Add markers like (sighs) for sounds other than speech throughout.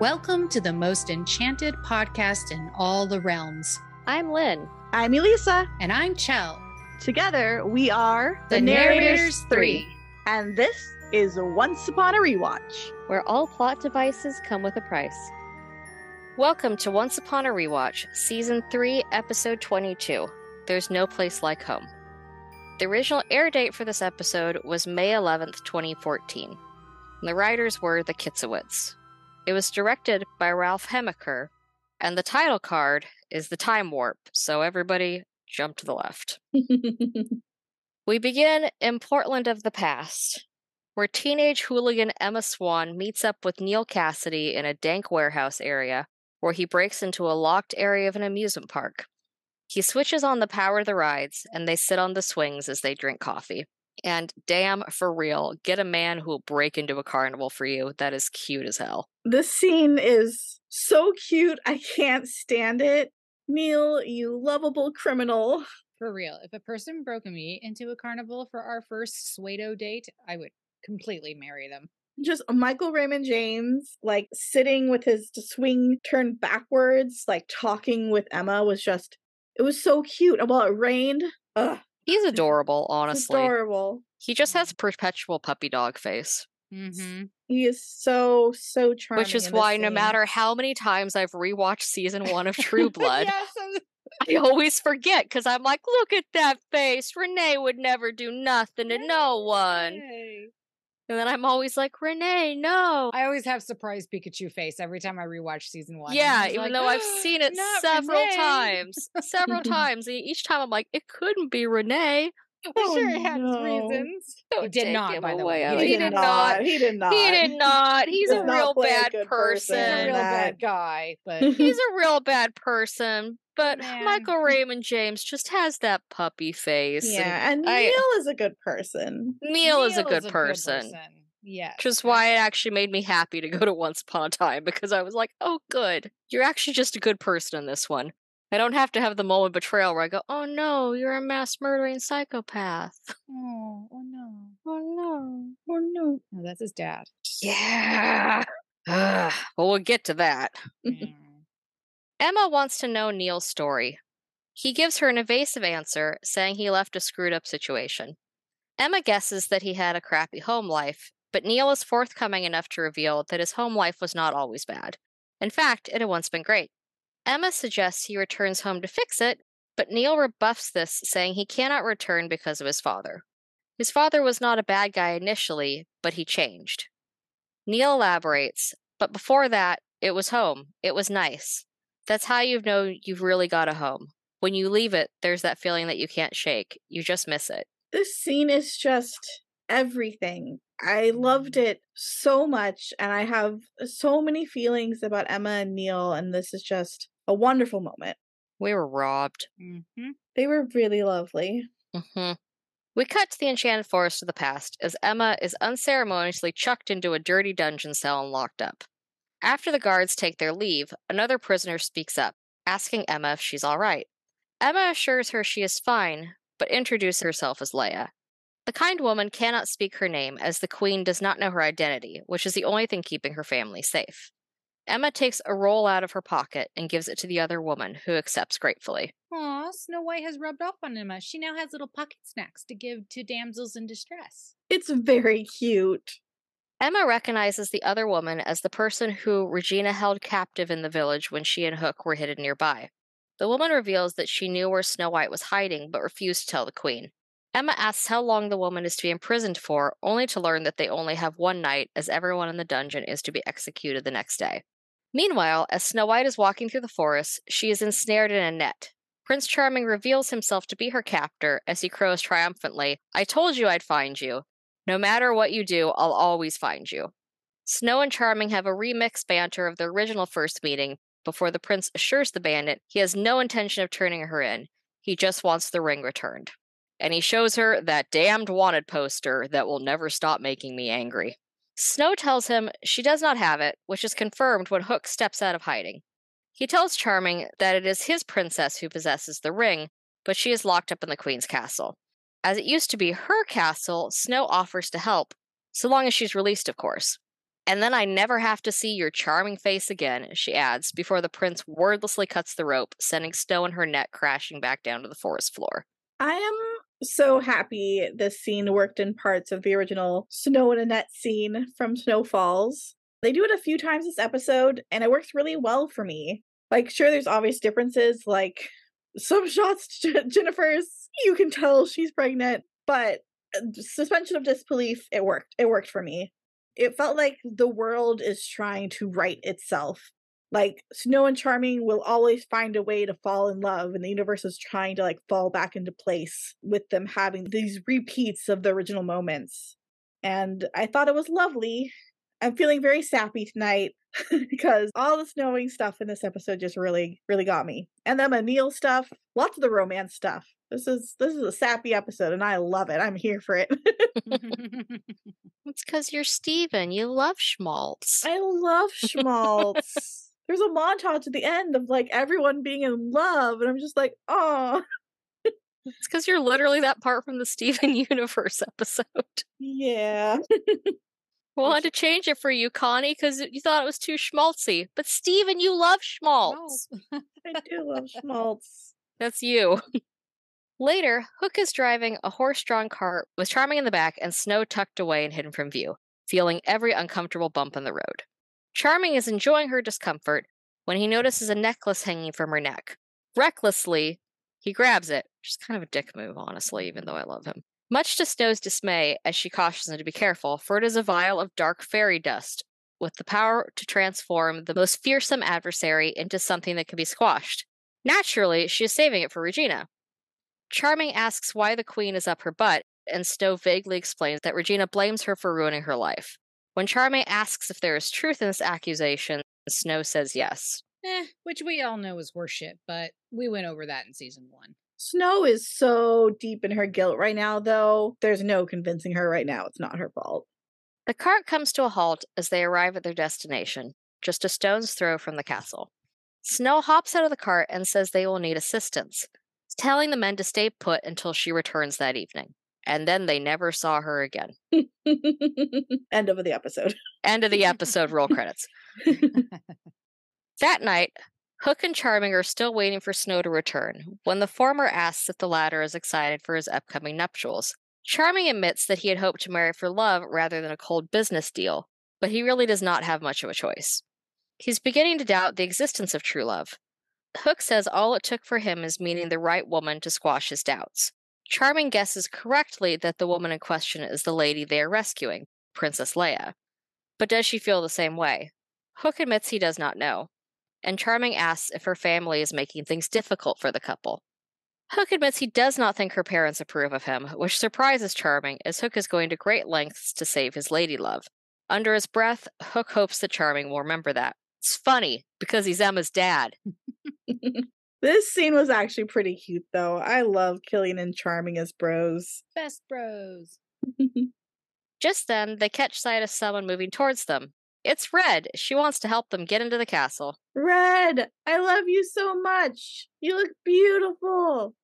Welcome to the most enchanted podcast in all the realms. I'm Lynn. I'm Elisa. And I'm Chell. Together, we are The Narrators Three. And this is Once Upon a Rewatch. where all plot devices come with a price. Welcome to Once Upon a Rewatch, Season 3, Episode 22 There's No Place Like Home. The original air date for this episode was May 11th, 2014. And the writers were the Kitsowitz. It was directed by Ralph Hemecker, and the title card is The Time Warp, so everybody jump to the left. (laughs) We begin in Portland of the past, where teenage hooligan Emma Swan meets up with Neal Cassidy in a dank warehouse area where he breaks into a locked area of an amusement park. He switches on the power of the rides, and they sit on the swings as they drink coffee. And damn, for real, get a man who will break into a carnival for you. That is cute as hell. this scene is so cute. I can't stand it. Neal, you lovable criminal. For real, if a person broke me into a carnival for our first Suedo date, I would completely marry them. Just Michael Raymond James, like sitting with his swing turned backwards, like talking with Emma was just, it was so cute. While it rained. Ugh, He's adorable, honestly. adorable. He just has perpetual puppy dog face. Mm-hmm. He is so, so charming. Which is why, no matter how many times I've rewatched season one of (laughs) True Blood, yes, I- (laughs) I always forget because I'm like, look at that face. Renee would never do nothing to no one. And then I'm always like, Renee, no. I always have surprised Pikachu face every time I rewatch season one. Yeah, even like, though I've ah, seen it several Renee." times, several (laughs) times. and Each time I'm like, it couldn't be Renee. (laughs) I'm Oh, sure it had its no. reasons. (laughs) He Don't did not, by the way. He He did did not. He did not. (laughs) He did not. He's a not real play a bad person. He's a real that. bad guy, but He's a real bad person. But Man. Michael Raymond James just has that puppy face. and Yeah, and I- Neal is a good person. Neal is a Neal good person. Yes. Which is why it actually made me happy to go to Once Upon a Time because I was like, oh, good. You're actually just a good person in this one. I don't have to have the moment of betrayal where I go, oh no, you're a mass murdering psychopath. Oh, oh no. Oh no. Oh no. No, that's his dad. Yeah. Well, we'll get to that. (laughs) Mm. Emma wants to know Neal's story. He gives her an evasive answer, saying he left a screwed up situation. Emma guesses that he had a crappy home life, but Neal is forthcoming enough to reveal that his home life was not always bad. In fact, it had once been great. Emma suggests he returns home to fix it, but Neal rebuffs this, saying he cannot return because of his father. His father was not a bad guy initially, but he changed. Neal elaborates, but before that, it was home. It was nice. That's how you know you've really got a home. When you leave it, there's that feeling that you can't shake. You just miss it. This scene is just everything. I loved it so much, and I have so many feelings about Emma and Neal, and this is just a wonderful moment. We were robbed. Mhm. They were really lovely. hmm We cut to the Enchanted Forest of the past as Emma is unceremoniously chucked into a dirty dungeon cell and locked up. After the guards take their leave, another prisoner speaks up, asking Emma if she's all right. Emma assures her she is fine, but introduces herself as Leia. The kind woman cannot speak her name as the queen does not know her identity, which is the only thing keeping her family safe. Emma takes a roll out of her pocket and gives it to the other woman, who accepts gratefully. Aw, Snow White has rubbed off on Emma. She now has little pocket snacks to give to damsels in distress. It's very cute. Emma recognizes the other woman as the person who Regina held captive in the village when she and Hook were hidden nearby. The woman reveals that she knew where Snow White was hiding but refused to tell the queen. Emma asks how long the woman is to be imprisoned for, only to learn that they only have one night, as everyone in the dungeon is to be executed the next day. Meanwhile, as Snow White is walking through the forest, she is ensnared in a net. Prince Charming reveals himself to be her captor as he crows triumphantly, I told you I'd find you. No matter what you do, I'll always find you. Snow and Charming have a remix banter of the original first meeting before the prince assures the bandit he has no intention of turning her in. He just wants the ring returned. And he shows her that damned wanted poster that will never stop making me angry. Snow tells him she does not have it, which is confirmed when Hook steps out of hiding. He tells Charming that it is his princess who possesses the ring, but she is locked up in the queen's castle. As it used to be her castle, Snow offers to help, so long as she's released, of course. And then I never have to see your charming face again, she adds, before the prince wordlessly cuts the rope, sending Snow and her net crashing back down to the forest floor. I am so happy this scene worked in parts of the original Snow and Annette scene from Snow Falls. They do it a few times this episode, and it works really well for me. Like, sure, there's obvious differences, like some shots, Jennifer's, you can tell she's pregnant, but uh, suspension of disbelief, it worked. It worked for me. It felt like the world is trying to right itself. Like Snow and Charming will always find a way to fall in love, and the universe is trying to like fall back into place with them having these repeats of the original moments. And I thought it was lovely. I'm feeling very sappy tonight (laughs) because all the snowing stuff in this episode just really, really got me. And then the Neal stuff, lots of the romance stuff. This is this is a sappy episode, and I love it. I'm here for it. (laughs) it's because you're Steven. You love schmaltz. I love (laughs) schmaltz. There's a montage at the end of like everyone being in love, and I'm just like, oh. It's because you're literally that part from the Steven (laughs) Universe episode. Yeah. (laughs) wanted to change it for you, Connie, because you thought it was too schmaltzy. But Steven, you love schmaltz. I (laughs) do love schmaltz. That's you. Later, Hook is driving a horse drawn cart with Charming in the back and Snow tucked away and hidden from view, feeling every uncomfortable bump in the road. Charming is enjoying her discomfort when he notices a necklace hanging from her neck. Recklessly, he grabs it, which is kind of a dick move, honestly, even though I love him. Much to Snow's dismay, as she cautions him to be careful, for it is a vial of dark fairy dust, with the power to transform the most fearsome adversary into something that can be squashed. Naturally, she is saving it for Regina, Charming asks why the queen is up her butt, and Snow vaguely explains that Regina blames her for ruining her life. When Charming asks if there is truth in this accusation, Snow says yes. Eh, which we all know is horseshit, but we went over that in season one. Snow is so deep in her guilt right now, though. There's no convincing her right now it's not her fault. The cart comes to a halt as they arrive at their destination, just a stone's throw from the castle. Snow hops out of the cart and says they will need assistance, telling the men to stay put until she returns that evening. And then they never saw her again. (laughs) End of the episode. End of the episode, roll (laughs) credits. that night, Hook and Charming are still waiting for Snow to return when the former asks if the latter is excited for his upcoming nuptials. Charming admits that he had hoped to marry for love rather than a cold business deal, but he really does not have much of a choice. He's beginning to doubt the existence of true love, Hook says all it took for him is meeting the right woman to squash his doubts. Charming guesses correctly that the woman in question is the lady they are rescuing, Princess Leia. But does she feel the same way? Hook admits he does not know, and Charming asks if her family is making things difficult for the couple. Hook admits he does not think her parents approve of him, which surprises Charming as Hook is going to great lengths to save his lady love. Under his breath, Hook hopes that Charming will remember that. It's funny because he's Emma's dad. (laughs) this scene was actually pretty cute, though. I love Killian and Charming as bros. Best bros. (laughs) Just then, they catch sight of someone moving towards them. It's Red. She wants to help them get into the castle. Red, I love you so much. You look beautiful.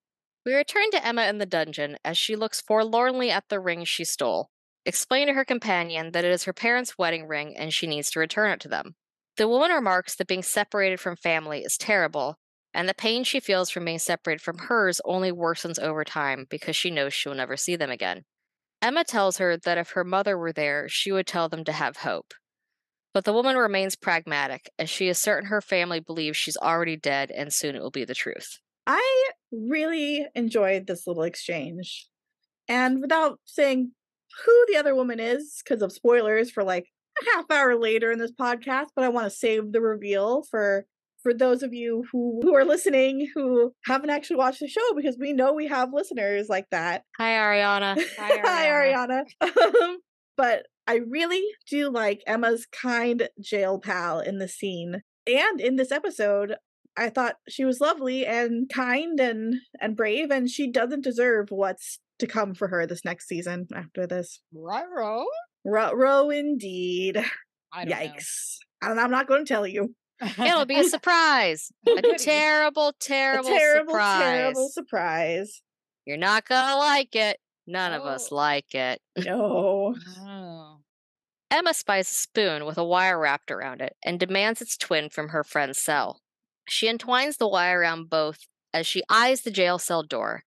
We return to Emma in the dungeon as she looks forlornly at the ring she stole, explaining to her companion that it is her parents' wedding ring and she needs to return it to them. The woman remarks that being separated from family is terrible, and the pain she feels from being separated from hers only worsens over time because she knows she will never see them again. Emma tells her that if her mother were there, she would tell them to have hope. But the woman remains pragmatic, as she is certain her family believes she's already dead and soon it will be the truth. I really enjoyed this little exchange. And without saying who the other woman is, because of spoilers for like a half hour later in this podcast, but I want to save the reveal for for those of you who, who are listening who haven't actually watched the show because we know we have listeners like that. Hi Ariana. (laughs) Hi Ariana. Hi, Ariana. Um, but I really do like Emma's kind jail pal in the scene. And in this episode, I thought she was lovely and kind and and brave and she doesn't deserve what's to come for her this next season after this. Right, Ro? Row indeed. Yikes. Know. And I'm not going to tell you. It'll be a (laughs) surprise. (laughs) A terrible, terrible, a terrible, surprise. terrible surprise. You're not going to like it. None oh. of us like it. No. Oh. Emma spies a spoon with a wire wrapped around it and demands its twin from her friend's cell. She entwines the wire around both as she eyes the jail cell door.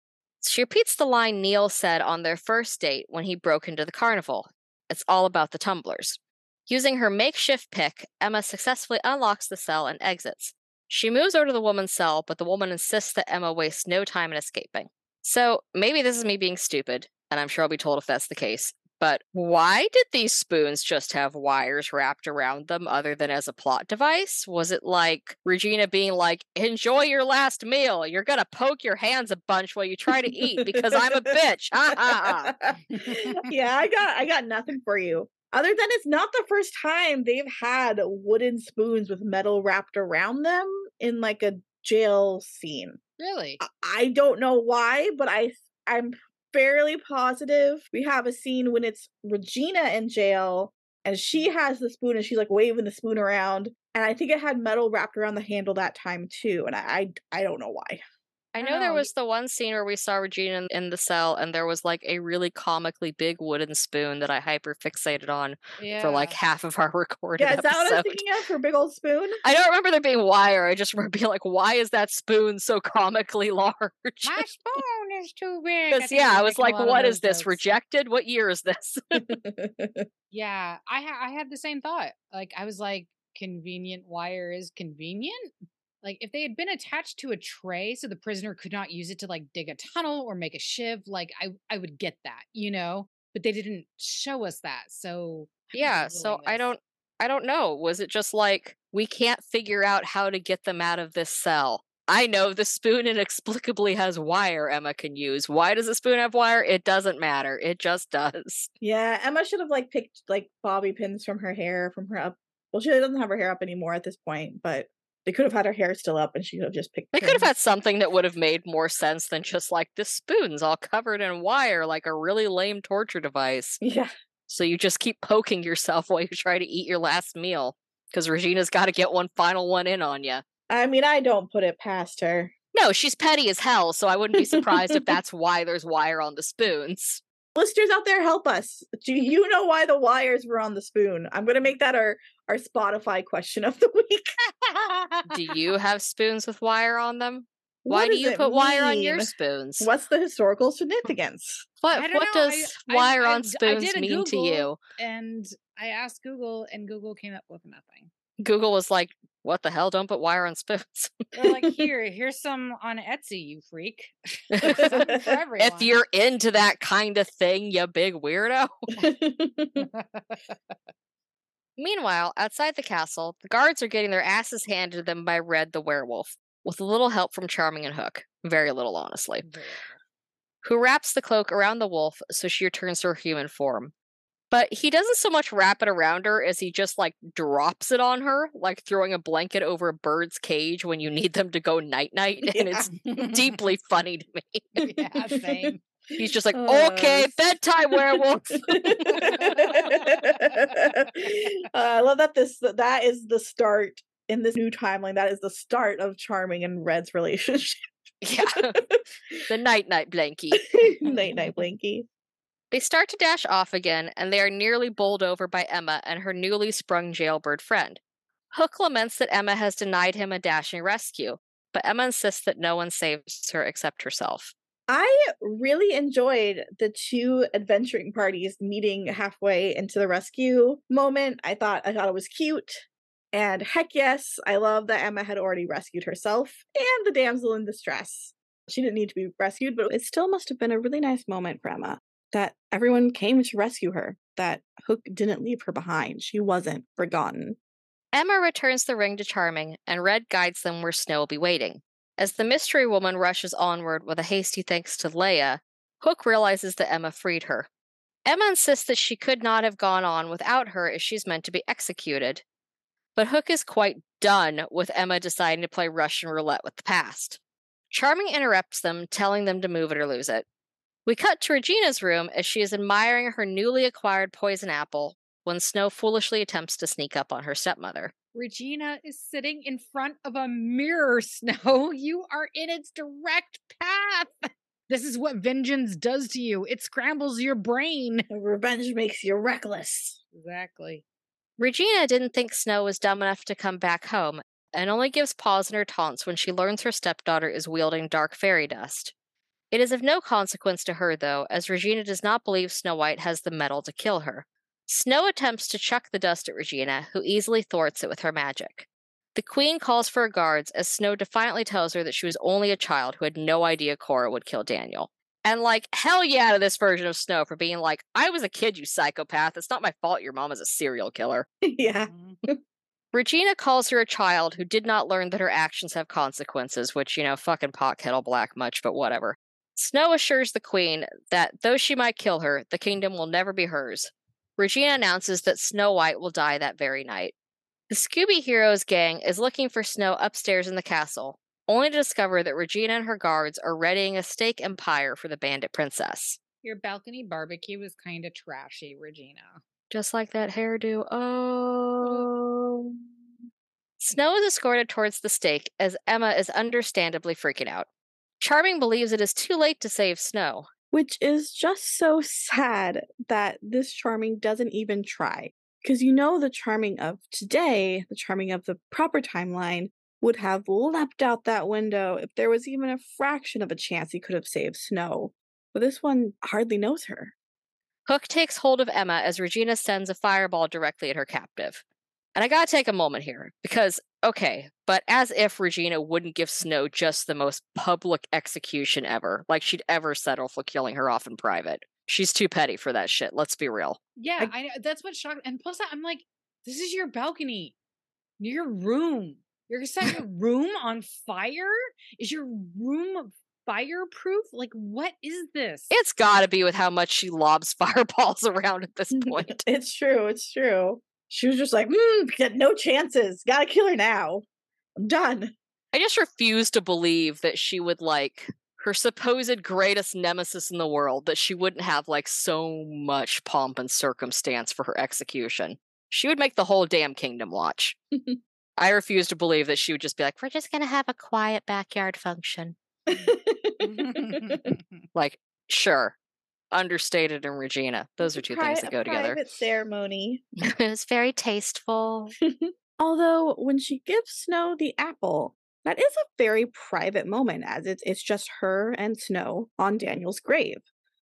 She repeats the line Neal said on their first date when he broke into the carnival It's all about the tumblers. Using her makeshift pick, Emma successfully unlocks the cell and exits. She moves over to the woman's cell, but the woman insists that Emma wastes no time in escaping. So maybe this is me being stupid, and I'm sure I'll be told if that's the case. But why did these spoons just have wires wrapped around them other than as a plot device? Was it like Regina being like, enjoy your last meal? You're going to poke your hands a bunch while you try to eat because I'm a bitch. (laughs) Yeah, I got I got nothing for you. Other than it's not the first time they've had wooden spoons with metal wrapped around them in like a jail scene. Really? I- don't know why, but I I'm fairly positive we have a scene when it's Regina in jail and she has the spoon and she's like waving the spoon around and I think it had metal wrapped around the handle that time too and I I, I don't know why. I I know there was the one scene where we saw Regina in, in the cell, and there was like a really comically big wooden spoon that I hyper fixated on Yeah. for like half of our (laughs) recording. Yeah, is that what I was thinking of for big old spoon? I don't remember there being wire. I just remember being like, why is that spoon so comically (laughs) large? My spoon is too big. Because yeah, I was like, what is this? Rejected? What year is this? (laughs) Yeah, I ha- I had the same thought. Like I was like, convenient wire is convenient. Like if they had been attached to a tray so the prisoner could not use it to like dig a tunnel or make a shiv, like I I would get that, you know. But they didn't show us that, so I'm yeah, so I don't I don't know. Was it just like we can't figure out how to get them out of this cell? I know the spoon (laughs) inexplicably has wire Emma can use. Why does the spoon have wire? It doesn't matter. It just (laughs) does. Yeah, Emma should have like picked like bobby pins from her hair from her up. Well, she doesn't have her hair up anymore at this point, but they could have had her hair still up, and she could have just picked. They could have had something that would have made more sense than just like the spoon's all covered in wire, like a really lame torture device. Yeah, So you just keep poking yourself while you try to eat your last meal. Because Regina's got to get one final one in on you. I mean, I don't put it past her. No, she's petty as hell, so I wouldn't be surprised if (laughs) that's why there's wire on the spoons. Listeners out there, help us. Do you know why the wires were on the spoon? I'm gonna make that our our Spotify question of the week. Do you have spoons with wire on them? Why do you it put wire on your spoons? What's the historical significance? What what know, does I- wire I on d- I spoons did a mean to you? And I asked Google, and Google came up with nothing. Google was like, "What the hell? Don't put wire on spoons." They're like, (laughs) here, here's some on Etsy, you freak. (laughs) (laughs) If you're into that kind of thing, you big weirdo. Meanwhile, outside the castle, the guards are getting their asses handed to them by Red the werewolf, with a little help from Charming and Hook. Very little, honestly. Who wraps the cloak around the wolf so she returns to her human form. But he doesn't so much wrap it around her as he just like drops it on her, like throwing a blanket over a bird's cage when you need them to go night night. (laughs) And it's deeply funny to me. yeah, same. He's just like, okay, bedtime (laughs) werewolf. (laughs) uh, I love that this that is the start in this new timeline. That is the start of Charming and Red's relationship. yeah. the night night blankie. night night Blinky. They start to dash off again, and they are nearly bowled over by Emma and her newly sprung jailbird friend. Hook laments that Emma has denied him a dashing rescue, but Emma insists that no one saves her except herself. I really enjoyed the two adventuring parties meeting halfway into the rescue moment. I thought I thought it was cute. And heck yes, I love that Emma had already rescued herself and the damsel in distress. She didn't need to be rescued, but it still must have been a really nice moment for Emma that everyone came to rescue her, that Hook didn't leave her behind. She wasn't forgotten. Emma returns the ring to Charming, and Red guides them where Snow will be waiting. As the mystery woman rushes onward with a hasty thanks to Leia, Hook realizes that Emma freed her. Emma insists that she could not have gone on without her if she's meant to be executed. But Hook is quite done with Emma deciding to play Russian roulette with the past. Charming interrupts them, telling them to move it or lose it. We cut to Regina's room as she is admiring her newly acquired poison apple when Snow foolishly attempts to sneak up on her stepmother. Regina is sitting in front of a mirror, (laughs) Snow. You are in its direct path. This is what vengeance does to you. It scrambles your brain. (laughs) Revenge makes you reckless. Exactly. Regina didn't think Snow was dumb enough to come back home, and only gives pause in her taunts when she learns her stepdaughter is wielding dark fairy dust. It is of no consequence to her, though, as Regina does not believe Snow White has the metal to kill her. Snow attempts to chuck the dust at Regina, who easily thwarts it with her magic. The queen calls for her guards as Snow defiantly tells her that she was only a child who had no idea Cora would kill Daniel. And like, hell yeah to this version of Snow for being like, I was a kid, you psychopath. It's not my fault your mom is a serial killer. (laughs) yeah. Mhm. (laughs) Regina calls her a child who did not learn that her actions have consequences, which, you know, fucking pot kettle black much, but whatever. Snow assures the queen that though she might kill her, the kingdom will never be hers. Regina announces that Snow White will die that very night. The Scooby Heroes gang is looking for Snow upstairs in the castle, only to discover that Regina and her guards are readying a steak empire for the bandit princess. Your balcony barbecue was kind of trashy, Regina. Just like that hairdo. Oh. Snow is escorted towards the stake as Emma is understandably freaking out. Charming believes it is too late to save Snow. Which is just so (laughs) sad that this Charming doesn't even try. Because you know, the Charming of today, the Charming of the proper timeline, would have leapt out that window if there was even a fraction of a chance he could have saved Snow. But this one hardly knows her. Hook takes hold of Emma as Regina sends a fireball directly at her captive. And I gotta take a moment here because, okay, but as if Regina wouldn't give Snow just the most public execution ever, like she'd ever settle for killing her off in private. She's too petty for that shit, let's be real. Yeah, I, know that's what shocked. And plus, I'm like, this is your balcony, your room. You're gonna set your (laughs) room on fire? Is your room fireproof? Like, what is this? It's gotta be with how much she lobs (laughs) fireballs around at this (laughs) point. it's true, it's true. She was just like, mm, no chances. Gotta kill her now. I'm done. I just refuse to believe that she would like her supposed greatest nemesis in the world, that she wouldn't have like so much pomp and circumstance for her execution. She would make the whole damn kingdom watch. (laughs) I refuse to believe that she would just be like, we're just gonna have a quiet backyard function. (laughs) Like, sure. Understated and Regina. Those are two things that go together. Private ceremony. (laughs) it was very tasteful. (laughs) Although when she gives Snow the apple, that is a very private moment, as it's it's just her and Snow on Daniel's grave.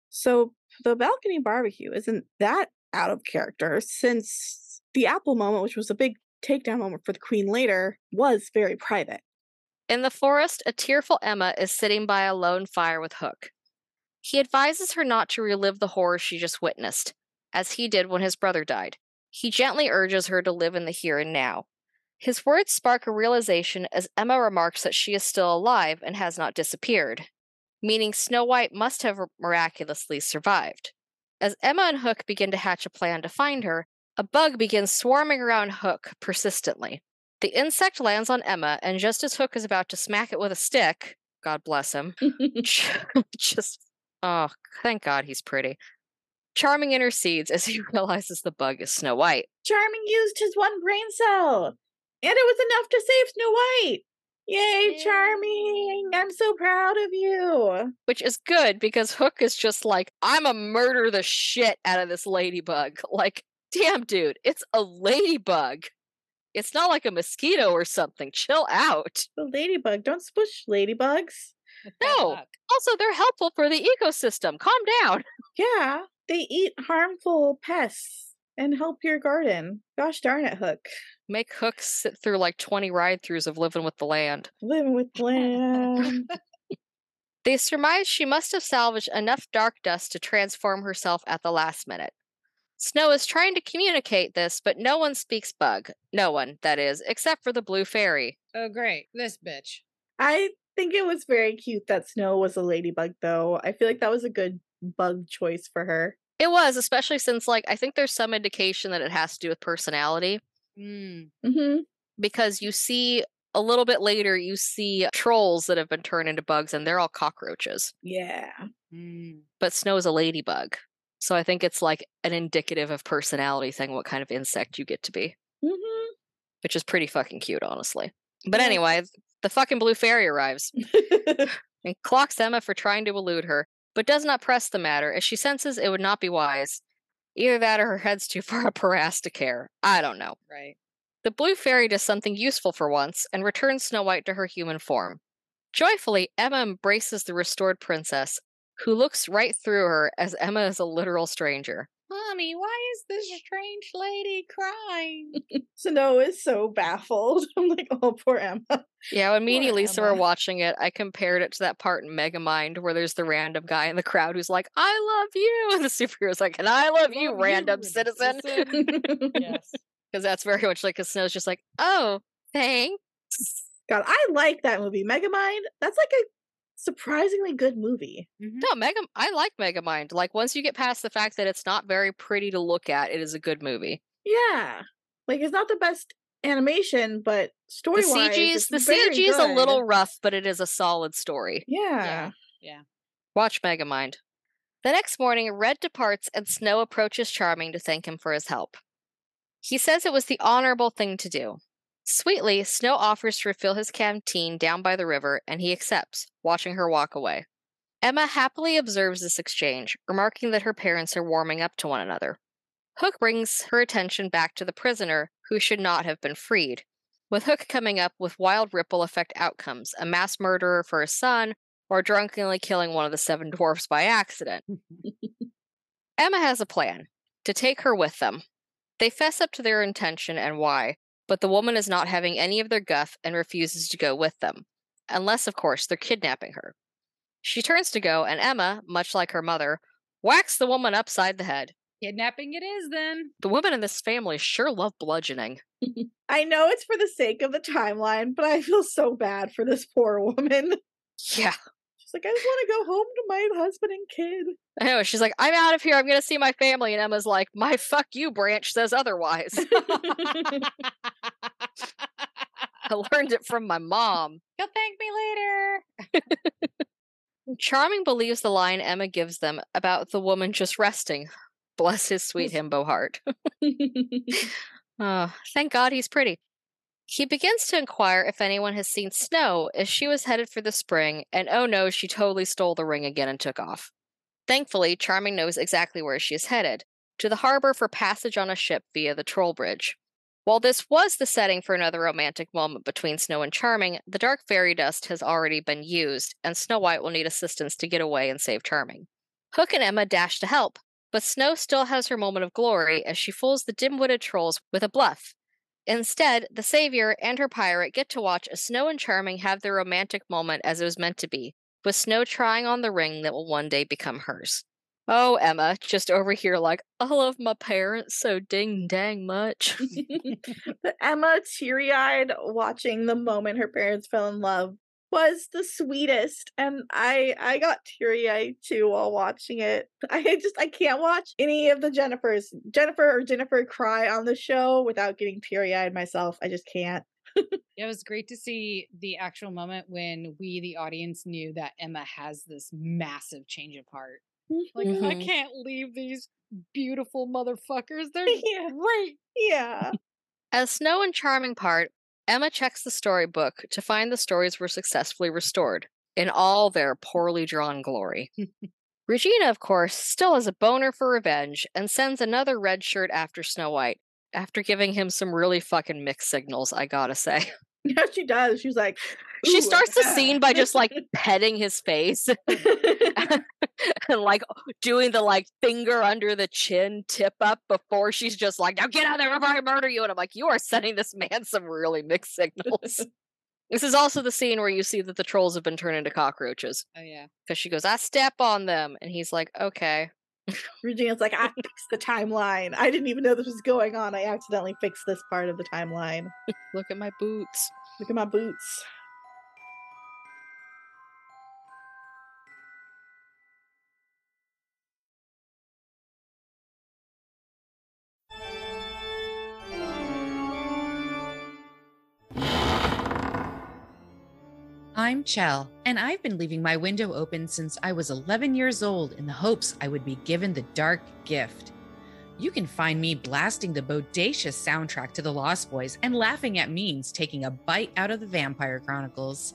So the balcony barbecue isn't that out of character, since the apple moment, which was a big takedown moment for the queen later, was very private. In the forest, a tearful Emma is sitting by a lone fire with Hook. He advises her not to relive the horror she just witnessed, as he did when his brother died. He gently urges her to live in the here and now. His words spark a realization as Emma remarks that she is still alive and has not disappeared, meaning Snow White must have miraculously survived. As Emma and Hook begin to hatch a plan to find her, a bug begins swarming around Hook persistently. The insect lands on Emma, and just as Hook is about to smack it with a stick, God bless him, (laughs) (laughs) just oh, thank God he's pretty. Charming intercedes as (laughs) he realizes the bug is Snow White. Charming used his one brain cell, and it was enough to save Snow White. Yay, Yay. Charming! I'm so proud of you. Which is good because Hook is just like, I'm a murder the shit out of this ladybug. (laughs) Like, damn, dude, it's a ladybug. It's not like a mosquito or something. Chill out. The ladybug. Don't spush ladybugs. No. luck. Also, they're helpful for the ecosystem. Calm down. Yeah, they eat harmful pests and help your garden. Gosh darn it, Hook. Make Hook sit through like 20 ride throughs of living with the land. Living with land. (laughs) They surmise she must have salvaged enough dark dust to transform herself at the last minute. Snow is trying to communicate this, but no one speaks bug. No one, that is, except for the blue fairy. Oh, great. This bitch. I think it was very cute that Snow was a ladybug, though. I feel like that was a good bug choice for her. It was, especially since, like, I think there's some indication that it has to do with personality Mm. Mm-hmm. because you see a little bit later, you see trolls that have been turned into bugs and they're all cockroaches. Yeah. Mm. But Snow is a ladybug. So I think it's like an indicative of personality thing, what kind of insect you get to be, Mm-hmm. which is pretty fucking cute, honestly. But Yeah. anyway, the fucking blue fairy arrives. (laughs) and clocks Emma for trying to elude her, but does not press the matter as she senses it would not be wise. Either that or her head's too (laughs) far up her ass to care. I don't know. Right. The blue fairy does something useful for once and returns Snow White to her human form. Joyfully, Emma embraces the restored princess, who looks right through her as Emma is a literal stranger. Mommy, why is this strange lady crying? (laughs) Snow is so baffled. (laughs) I'm like, oh, poor Emma. Yeah, when me and Poor Elisa were watching it, I compared it to that part in Megamind where there's the random guy in the crowd who's like, I love you. (laughs) And the superhero's like, and I love you, Love you, random random citizen. citizen. yes. Because that's very much like, because Snow's just like, oh, thanks. God, I like that movie. Megamind, that's like a surprisingly good movie. Mhm. No, Mega. I like Megamind. Like once you get past the fact that it's not very pretty to look at, it is a good movie. Yeah. Like it's not the best animation, but story The wise, CG is the CG is a little rough, but it is a solid story. Yeah. Yeah. Watch Megamind. The next morning, Red departs and Snow approaches Charming to thank him for his help. He says it was the honorable thing to do. Sweetly, Snow offers to refill his canteen down by the river, and he accepts, watching her walk away. Emma happily observes this exchange, remarking that her parents are warming up to one another. Hook brings her attention back to the prisoner, who should not have been freed, with Hook coming up with wild ripple effect outcomes a mass murderer for his son, or drunkenly killing one of the seven dwarfs by accident. (laughs) Emma has a plan to take her with them. They fess up to their intention and why, but the woman is not having any of their guff and refuses to go with them, unless, of course, they're kidnapping her. She turns to go, and Emma, much like her mother, whacks the woman upside the head. Kidnapping it is then. The women in this family sure love bludgeoning. (laughs) I know it's for the sake of the timeline, but I feel so bad for this poor woman. Yeah. She's like, I just want to go home to my husband and kid. I know. She's like, I'm out of here. I'm going to see my family. And Emma's like, my fuck you branch says otherwise. (laughs) I learned it from my mom. You'll thank me later. (laughs) Charming believes the line Emma gives them about the woman just resting. Bless his sweet (laughs) himbo heart. Oh, thank God he's pretty. He begins to inquire if anyone has seen Snow as she was headed for the spring, and oh no, she totally stole the ring again and took off. Thankfully, Charming knows exactly where she is headed to the harbor for passage on a ship via the Troll Bridge. While this was the setting for another romantic moment between Snow and Charming, the dark fairy dust has already been used, and Snow White will need assistance to get away and save Charming. Hook and Emma dash to help, but Snow still has her moment of glory as she fools the dim witted trolls with a bluff. Instead, the Savior and her pirate get to watch as Snow and Charming have their romantic moment as it was meant to be, with Snow trying on the ring that will one day become hers. Oh, Emma, just over here like, I love my parents so ding dang much. (laughs) Emma, teary eyed, watching the moment her parents fell in love was the sweetest. And I I got teary eyed too while watching it. (laughs) I just I can't watch any of the Jennifers, Jennifer or Jennifer cry on the show without getting teary eyed myself. I just can't. (laughs) It was great to see the actual moment when we, the audience, knew that Emma has this massive change of heart. Like, I Mhm. can't leave these beautiful motherfuckers. They're (laughs) yeah. great. Yeah. As Snow and Charming part, Emma checks the storybook to find the stories were successfully restored in all their poorly drawn glory. (laughs) Regina, of course, still has a boner for revenge and sends another red shirt after Snow White after giving him some really fucking mixed signals, I gotta say. (laughs) Yeah, she does. She's like, She "Ooh, starts the ah." scene by just like (laughs) petting his face (laughs) and like doing the like finger under the chin tip up before she's just like, now get out of there before I murder you. And I'm like, you are sending this man some really mixed signals. (laughs) this is also the scene where you see that the trolls have been turned into cockroaches Oh, yeah. because she goes, I step on them. And he's like, okay. Regina's like, I fixed the timeline. I didn't even know this was going on. I accidentally fixed this part of the timeline. Look at my boots. Look at my boots. I'm Chell, and I've been leaving my window open since I was 11 years old in the hopes I would be given the dark gift. You can find me blasting the bodacious soundtrack to The Lost Boys and laughing at memes taking a bite out of the Vampire Chronicles.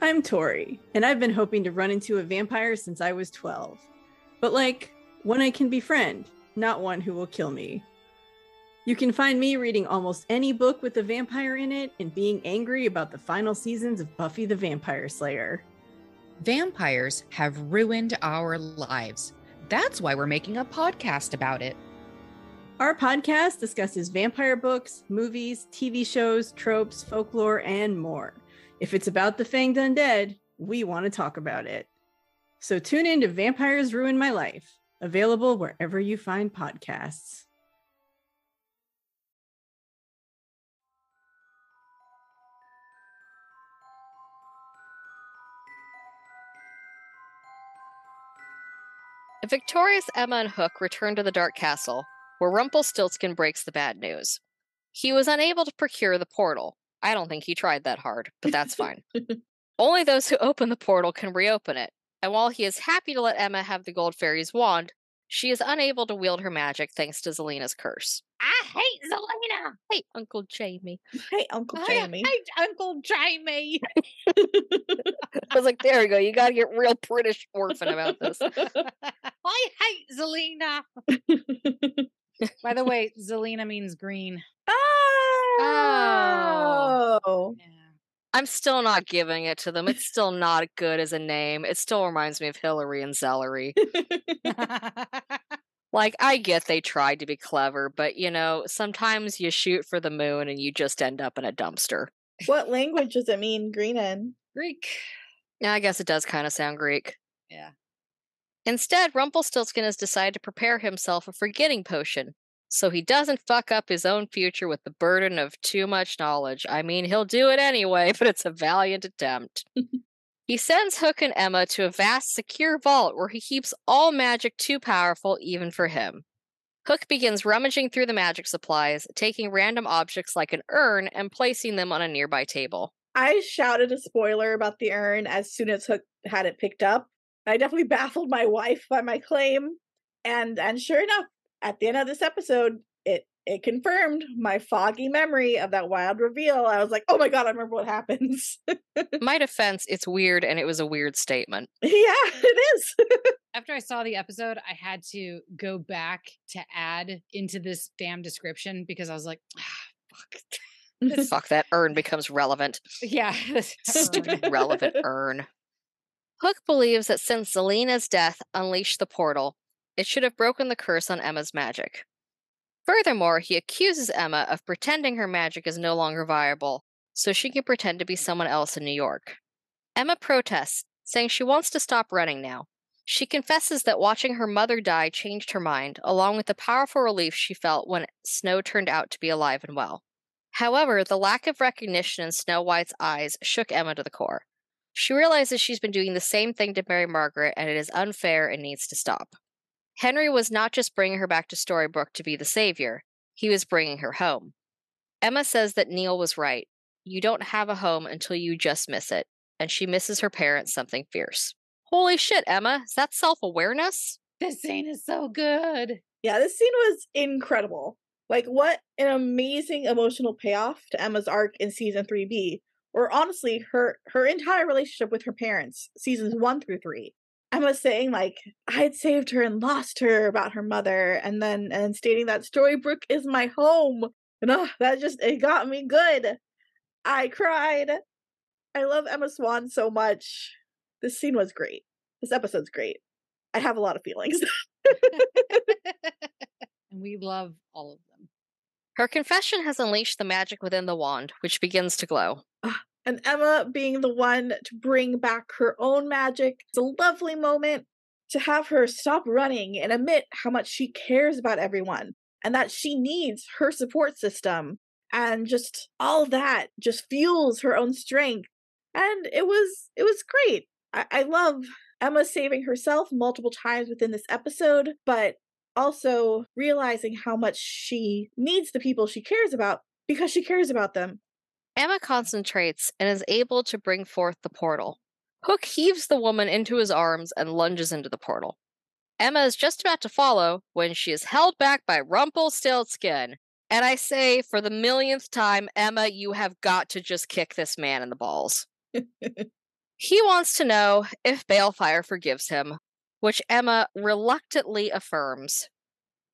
I'm Tori, and I've been hoping to run into a vampire since I was 12. But, like, one I can befriend, not one who will kill me. You can find me reading almost any book with a vampire in it and being angry about the final seasons of Buffy the Vampire Slayer. Vampires have ruined our lives. That's why we're making a podcast about it. Our podcast discusses vampire books, movies, TV shows, tropes, folklore, and more. If it's about the fanged undead, we want to talk about it. So tune in to Vampires Ruin My Life, available wherever you find podcasts. Victorious Emma and Hook return to the Dark Castle, where Rumpelstiltskin breaks the bad news. He was unable to procure the portal. I don't think he tried that hard, but that's (laughs) fine. Only those who open the portal can reopen it, and while he is happy to let Emma have the Gold Fairy's wand, she is unable to wield her magic thanks to Zelena's curse. I hate Zelena. Hey, Uncle Jamie. Hey, Uncle I Jamie. hate Uncle Jamie. (laughs) I was like, there we go. You got to get real British orphan about this. (laughs) I hate Zelena. (laughs) By the way, Zelena means green. oh. oh. Yeah. I'm still not giving it to them. It's still not good as a name. It still reminds me of Hillary and Celery. (laughs) Like, I get they tried to be clever, but you know, sometimes you shoot for the moon and you just end up in a dumpster. what language does it mean green in? Greek. Yeah, I guess it does kind of sound Greek. Yeah. Instead, Rumpelstiltskin has decided to prepare himself a forgetting potion so he doesn't fuck up his own future with the burden of too much knowledge. I mean, he'll do it anyway, (laughs) but it's a valiant attempt. (laughs) he sends Hook and Emma to a vast, secure vault where he keeps all magic too powerful even for him. Hook begins rummaging through the magic supplies, taking random objects like an urn and placing them on a nearby table. I shouted a spoiler about the urn as soon as Hook had it picked up. I definitely (laughs) baffled my wife by my claim. And and sure enough, at the end of this episode, it it confirmed my foggy memory of that wild reveal. I was like, oh my god, I remember what happens. My (laughs) defense, it's weird and it was a weird statement. (laughs) yeah, it is. (laughs) After I saw the episode, I had to go back to add into this damn description because I was like, ah, fuck. This- Fuck, that urn becomes relevant. yeah. Stupid relevant urn. Hook believes that since Zelena's death unleashed the portal, it should have broken the curse on Emma's magic. Furthermore, he accuses Emma of pretending her magic is no longer viable, so she can pretend to be someone else in New York. Emma protests, saying she wants to stop running now. She confesses that watching her mother die changed her mind, along with the powerful relief she felt when Snow turned out to be alive and well. However, the lack of recognition in Snow White's eyes shook Emma to the core. She realizes she's been doing the same thing to Mary Margaret and it is unfair and needs to stop. Henry was not just bringing her back to Storybrooke to be the savior, he was bringing her home. Emma says that Neal was right. You don't have a home until you just miss it, and she misses her parents something fierce. Holy shit, Emma, is that self awareness? This scene is so good. yeah, this scene was incredible. Like, what an amazing emotional payoff to Emma's arc in season 3B, or honestly, her her entire relationship with her parents, seasons one through three. Emma saying like I had saved her and lost her about her mother, and then and stating that Storybrooke is my home. And oh, that just it got me good. I cried. I love Emma Swan so much. This scene was great. This episode's great. I have a lot of feelings. (laughs) and we love all of them. Her confession has unleashed the magic within the wand, which begins to glow. Ah. And Emma being the one to bring back her own magic. It's a lovely moment to have her stop running and admit how much she cares about everyone and that she needs her support system. And just all that just fuels her own strength. And it was it was great. I, I love Emma saving herself multiple times within this episode, but also realizing how much she needs the people she cares about because she cares about them. Emma concentrates and is able to bring forth the portal. Hook heaves the woman into his arms and lunges into the portal. Emma is just about to follow when she is held back by Rumpelstiltskin. And I say, for the millionth time, Emma, you have got to just kick this man in the balls. (laughs) he wants to know if Baelfire forgives him, which Emma reluctantly affirms.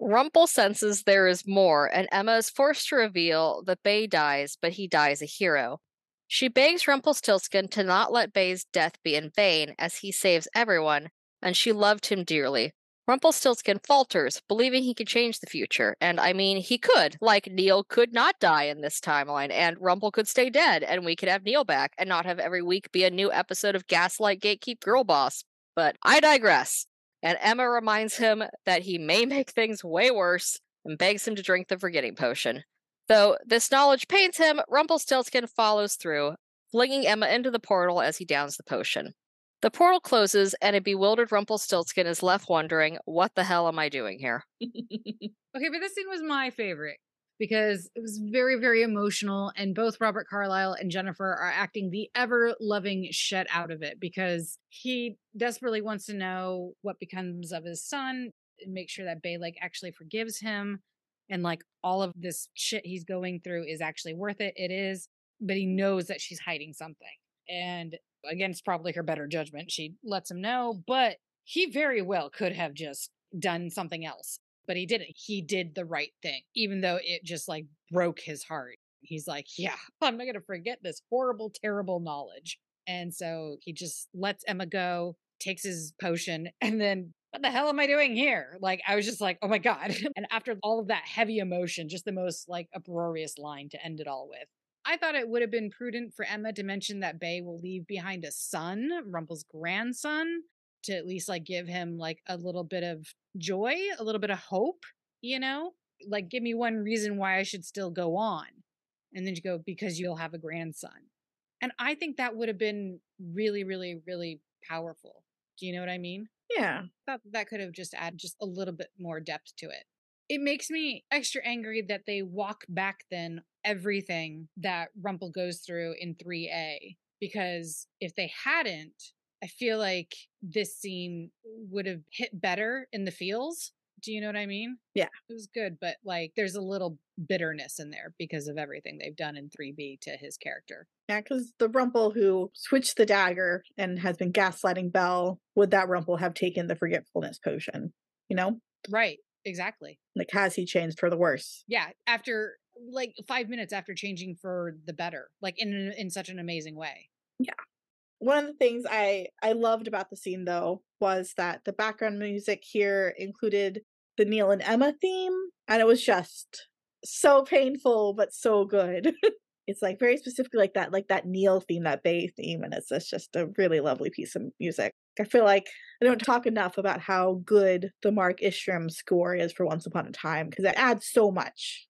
Rumple senses there is more, and Emma is forced to reveal that Bae dies, but he dies a hero. She begs Rumpelstiltskin to not let Bae's death be in vain, as he saves everyone, and she loved him dearly. Rumpelstiltskin falters, believing he could change the future. And I mean, he could. Like, Neal could not die in this timeline, and Rumple could stay dead, and we could have Neal back and not have every week be a new episode of Gaslight Gatekeep Girl Boss. But I digress. And Emma reminds him that he may make things way worse and begs him to drink the forgetting potion. Though this knowledge pains him, Rumpelstiltskin follows through, flinging Emma into the portal as he downs the potion. The portal closes, and a bewildered Rumpelstiltskin is left wondering, what the hell am I doing here? (laughs) Okay, but this scene was my favorite because it was very, very emotional, and both Robert Carlyle and Jennifer are acting the ever loving shit out of it because he desperately wants to know what becomes of his son and make sure that Bae like actually forgives him and like all of this shit he's going through is actually worth it. It is, but he knows that she's hiding something. And against probably her better judgment, she lets him know, but he very well could have just done something else but he didn't. He did the right thing, even though it just like broke his heart. He's like, yeah, (laughs) I'm not going to forget this horrible, terrible knowledge. And so he just lets Emma go, takes his potion, (laughs) and then what the hell am I doing here? Like, I was just like, oh my God. (laughs) and after all of that heavy emotion, just the most like uproarious line to end it all with. I thought it would have been prudent for Emma to mention that Bae will leave behind a son, Rumple's grandson, to at least like give him like a little bit of joy, a little bit of hope, you know? Like give me one reason why I should still go on. And then you go because you'll have a grandson. And I think that would have been really really really powerful. Do you know what I mean? Yeah. Thought that could have just added just a little bit more depth to it. It makes me extra angry that they walk back then everything that Rumple goes through in 3A because if they hadn't, I feel like this scene would have hit better in the feels. Do you know what I mean? Yeah. It was good, but like there's a little bitterness in there because of everything they've done in 3B to his character. Yeah, because the Rumple who switched the dagger and has been gaslighting Belle, would that Rumple have taken the forgetfulness potion? You know? Right. Exactly. Like, has he changed for the worse? Yeah. After like five minutes after changing for the better, like in in such an amazing way. Yeah one of the things I I loved about the scene though was that the background music here included the Neal and Emma theme, and it was just so painful but so good. (laughs) it's like very specifically like that, like that Neal theme, that Bae theme, and it's, it's just a really lovely piece of music. I feel like I don't talk enough about how good the Mark Isham score is for Once Upon a Time because it adds so much.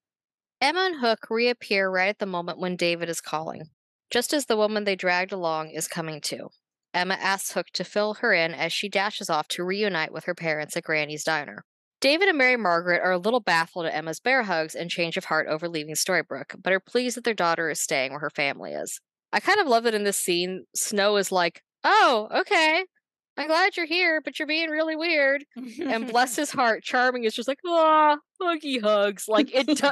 Emma and Hook reappear right at the moment when David is calling just as the woman they dragged along is coming to. Emma asks Hook to fill her in as she dashes off to reunite with her parents at Granny's diner. David and Mary Margaret are a little baffled at Emma's bear hugs and change of heart over leaving Storybrooke, but are pleased that their daughter is staying where her family is. I kind of love that in this scene, Snow is like, Oh, okay. I'm glad you're here, but you're being really weird. and bless (laughs) his heart, Charming is just like, ah, huggy hugs. Like it do-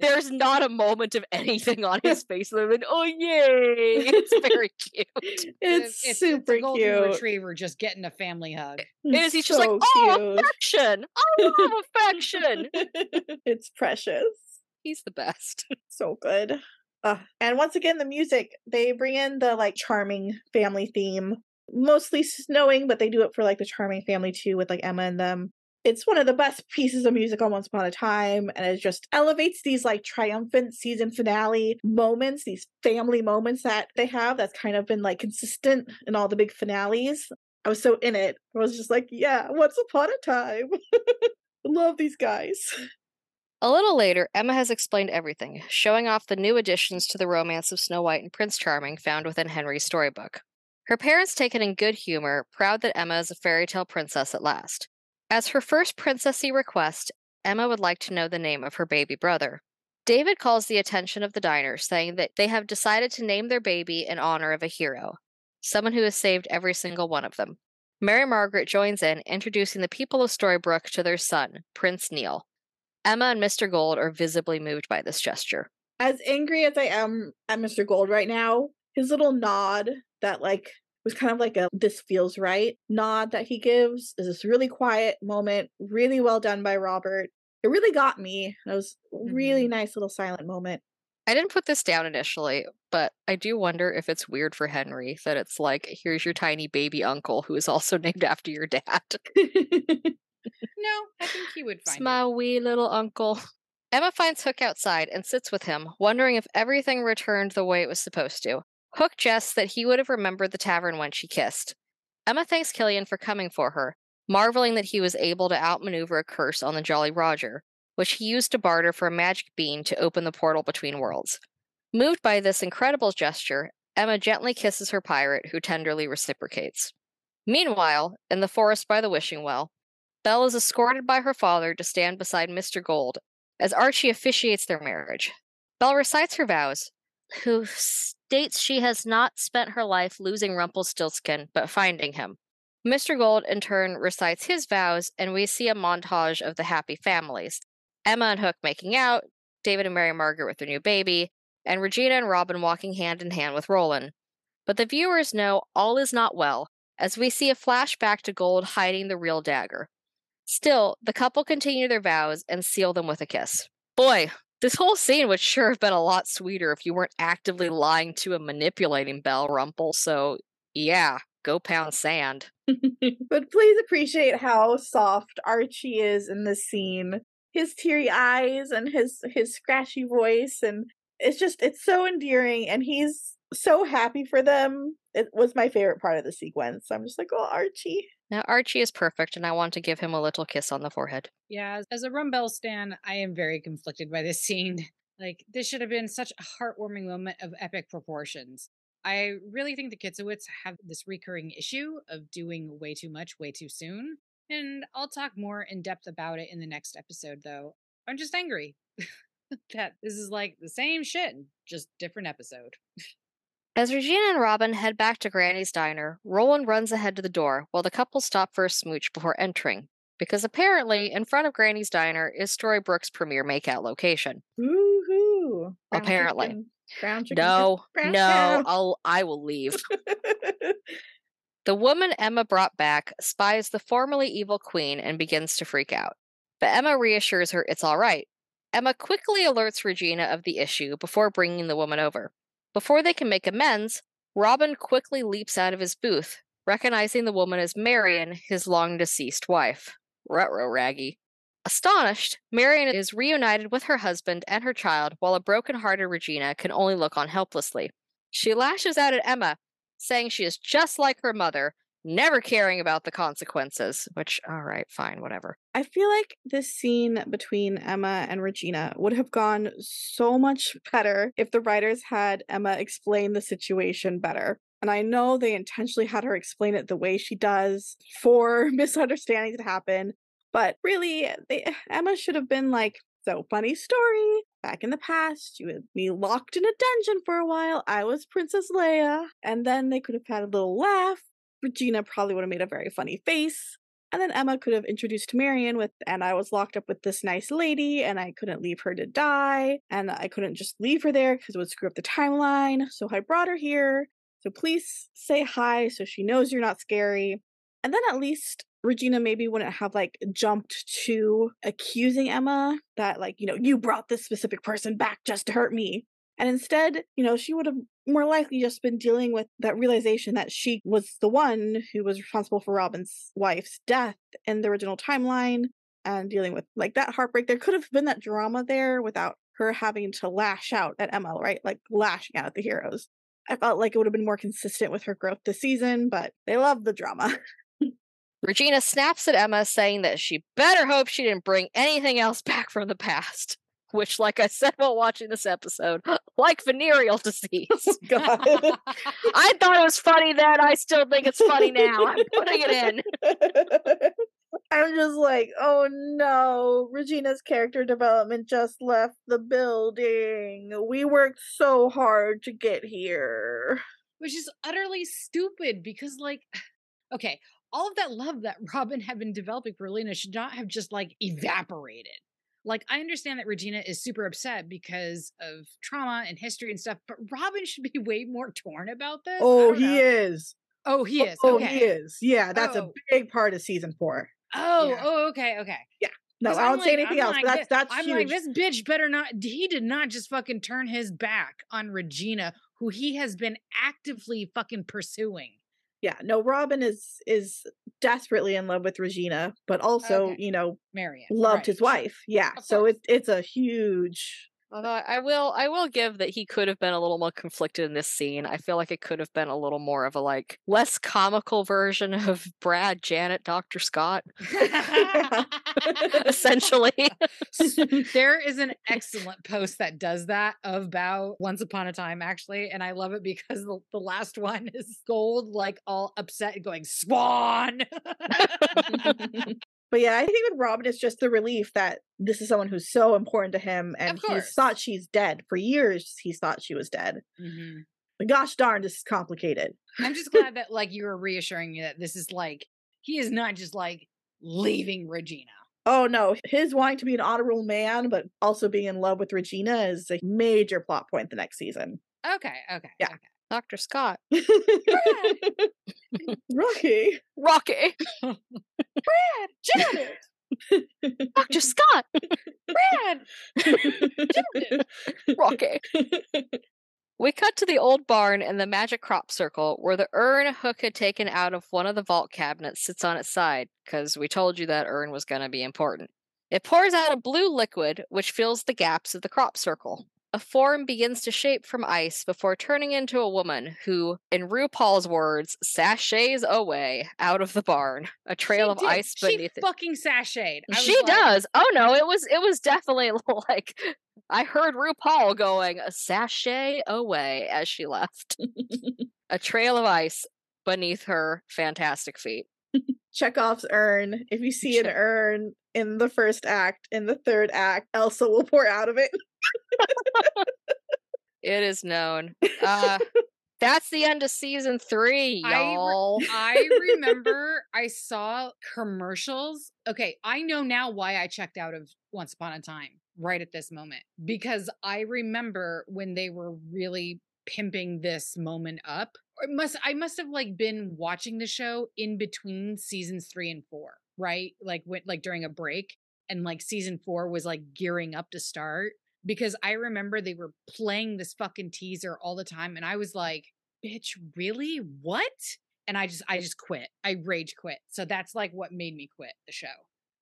there's not a moment of anything on his face other than, oh yay. (laughs) It's very cute. (laughs) It's, it's super it's a golden cute. retriever just getting a family hug. It is he's just like, oh cute. affection. I love affection. (laughs) it's precious. He's the best. So good. Uh, and once again, the music, they bring in the like charming family theme, mostly snowing, but they do it for like the charming family too with like Emma and them. It's one of the best pieces of music on Once Upon a Time, and it just elevates these like triumphant season finale moments, these family moments that they have that's kind of been like consistent in all the big finales. I was so in it. I was just like, yeah, Once Upon a Time. (laughs) Love these guys. A little later, Emma has explained everything, showing off the new additions to the romance of Snow White and Prince Charming found within Henry's storybook. Her parents take it in good humor, proud that Emma is a fairy tale princess at last. As her first princessy request, Emma would like to know the name of her baby brother. David calls the attention of the diners, saying that they have decided to name their baby in honor of a hero, someone who has saved every single one of them. Mary Margaret joins in, introducing the people of Storybrooke to their son, Prince Neal. Emma and Mr. Gold are visibly moved by this gesture. as angry as I am at Mr. Gold right now, his little nod that like was kind of like a this feels right nod that he gives is this really quiet moment, really well done by Robert. It really got me. It was a really Mhm. nice little silent moment. I didn't put this down initially, but I do wonder if it's weird for Henry that it's like, here's your tiny baby uncle who is also (laughs) named after your dad. (laughs) No, I think he would It's find my wee little uncle. Emma finds Hook outside and sits with him, wondering if everything returned the way it was supposed to. Hook jests that he would have remembered the tavern when she kissed. Emma thanks Killian for coming for her, marveling that he was able to outmaneuver a curse on the Jolly Roger, which he used to barter for a magic bean to open the portal between worlds. Moved by this incredible gesture, Emma gently kisses her pirate, who tenderly reciprocates. Meanwhile, in the forest by the wishing well, Belle is escorted by her father to stand beside Mr. Gold as Archie officiates their marriage. Belle recites her vows, who states she has not spent her life losing Rumpelstiltskin, but finding him. Mr. Gold, in turn, recites his vows, and we see a montage of the happy families Emma and Hook making out, David and Mary Margaret with their new baby, and Regina and Robin walking hand in hand with Roland. But the viewers know all is not well, as we see a flashback to Gold hiding the real dagger. Still, the couple continue their vows and seal them with a kiss. Boy, this whole scene would sure have been a lot sweeter if you weren't actively lying to and manipulating Belle Rumple, so yeah, go pound sand. (laughs) but please appreciate how soft Archie is in this scene. His teary eyes and his his scratchy voice and it's just it's so endearing and he's so happy for them. It was my favorite part of the sequence. I'm just like, "Oh, Archie." Now, Archie is perfect, and I want to give him a little kiss on the forehead. Yeah, as- a Rumbelle stan, I am very conflicted by this (laughs) scene. Like, this should have been such a heartwarming moment of epic proportions. I really think the Kitsowitz have this recurring issue of doing way too much way too soon. And I'll talk more in depth about it in the next episode, though. I'm just angry (laughs) that this is like the same shit, just different episode. (laughs) As Regina and Robin head back to Granny's diner, Roland runs ahead to the door while the couple stop for a smooch before entering. Because apparently, in front of Granny's diner is Storybrooke's premier makeout location. Woohoo. Ground Apparently. chicken- ground chicken No, brown no, cow. I'll I will leave. (laughs) The woman Emma brought back spies the formerly evil queen and begins to freak out. But Emma reassures her it's all right. Emma quickly alerts Regina of the issue before bringing the woman over. Before they can make amends, Robin quickly leaps out of his booth, recognizing the woman as Marion, his long deceased wife. Rutro Raggy. Astonished, Marion is reunited with her husband and her child, while a broken-hearted Regina can only look on helplessly. She lashes out at Emma, saying she is just like her mother, never caring about the consequences. Which, all right, fine, whatever. I feel like this scene between Emma and Regina would have gone so much (laughs) better if the writers had Emma explain the situation better. And I know they intentionally had her explain it the way she does for (laughs) misunderstandings to happen. But really, they, Emma should have been like, so funny story. Back in the past, you had me locked in a dungeon for a while. I was Princess Leia. And then they could have had a little laugh. Regina probably would have made a very funny face. And then Emma could have introduced Marion with, and I was locked up with this nice lady, and I couldn't leave her to die, and I couldn't just leave her there because it would screw up the timeline. So I brought her here. So please say hi so she knows you're not scary. And then at least Regina maybe wouldn't have like jumped to accusing Emma that, like, you know, you brought this specific person back just to hurt me. And instead, you know, she would have more likely just been dealing with that realization that she was the one who was responsible for Robin's wife's death in the original timeline and dealing with like that heartbreak. There could have been that drama there without her having to lash out at Emma, right? Like lashing out at the heroes. I felt like it would have been more consistent with her growth this season, but they love the drama. (laughs) Regina snaps at Emma, saying that she better hope she didn't bring anything else back from the past. Which, like I said (laughs) while watching this episode, (gasps) like venereal (laughs) disease. (laughs) God. I thought it was funny then. I still think it's funny now. I'm putting it in. I'm just like, oh no, Regina's character development just left the building. We worked so hard to get here. Which is utterly stupid because, like, (sighs) okay, all of that love that Robin had been developing for Lena should not have just like evaporated. Like, I understand that Regina is super upset because of trauma and history and stuff, but Robin should be (laughs) way more torn about this. Oh, he know. is. Oh, he is. Oh, okay. he is. Yeah, that's Oh. a big part of season four. Oh, Yeah. oh, okay, okay. Yeah. No, I don't say anything I'm else. like that's that's I'm huge. like, this bitch better not. He did not just fucking turn his back on Regina, who he has been actively fucking pursuing. yeah, no, Robin is is desperately in love with Regina, but also, Okay. you know, Marion loved right, his wife. Yeah. So course. it, it's a huge Although I will, I will give that he could have been a little more conflicted in this scene. I feel like it could have been a little more of a like less comical version of (laughs) Brad, Janet, Doctor Scott, (laughs) essentially. (laughs) there is an excellent post that does that of about Once Upon a Time, actually. And I love it because the, the last one is gold, like all upset, going, Swan. But yeah, I think with Robin, it's just the relief that this is someone who's so important to him, and he's course. thought she's dead for years. He's thought she was dead. Mhm. But gosh darn, this is complicated. I'm just glad that, like, you were reassuring me that this is like, he is not just like leaving Regina. Oh no, his wanting to be an honorable man, but also being in love with Regina is a major plot point the next season. Okay, okay. Yeah. okay. Doctor Scott, (laughs) Rocky. Rocky, Brad. Janet! Doctor Scott, Brad! Janet! Rocky. We cut to the old barn and the magic crop circle where the urn Hook had taken out of one of the vault cabinets sits on its side, because we told you that urn was going to be important. It pours out a blue liquid which fills the gaps of the crop circle. A form begins to shape from ice before turning into a woman who, in RuPaul's words, sashays away out of the barn, a trail She of did. ice She beneath it. fucking sashayed. She like, does. Oh no, it was it was definitely (laughs) like I heard RuPaul going a sachet away as she left. (laughs) a trail of ice beneath her fantastic feet. Chekhov's urn. If you see an urn in the first act, in the third act, Elsa will pour out of it. It is known. Uh (laughs) that's the end of season three, y'all. I (laughs) remember I saw commercials. Okay, I know now why I checked out of Once Upon a Time right at this moment because I remember when they were really pimping this moment up. It must I must have like been watching the show in between seasons 3 and 4, right? Like when like during a break and like season 4 was like gearing up to start because I remember they were playing this fucking teaser all the time and I was like, "Bitch, really? What?" and I just I just quit. I rage quit. So that's like what made me quit the show.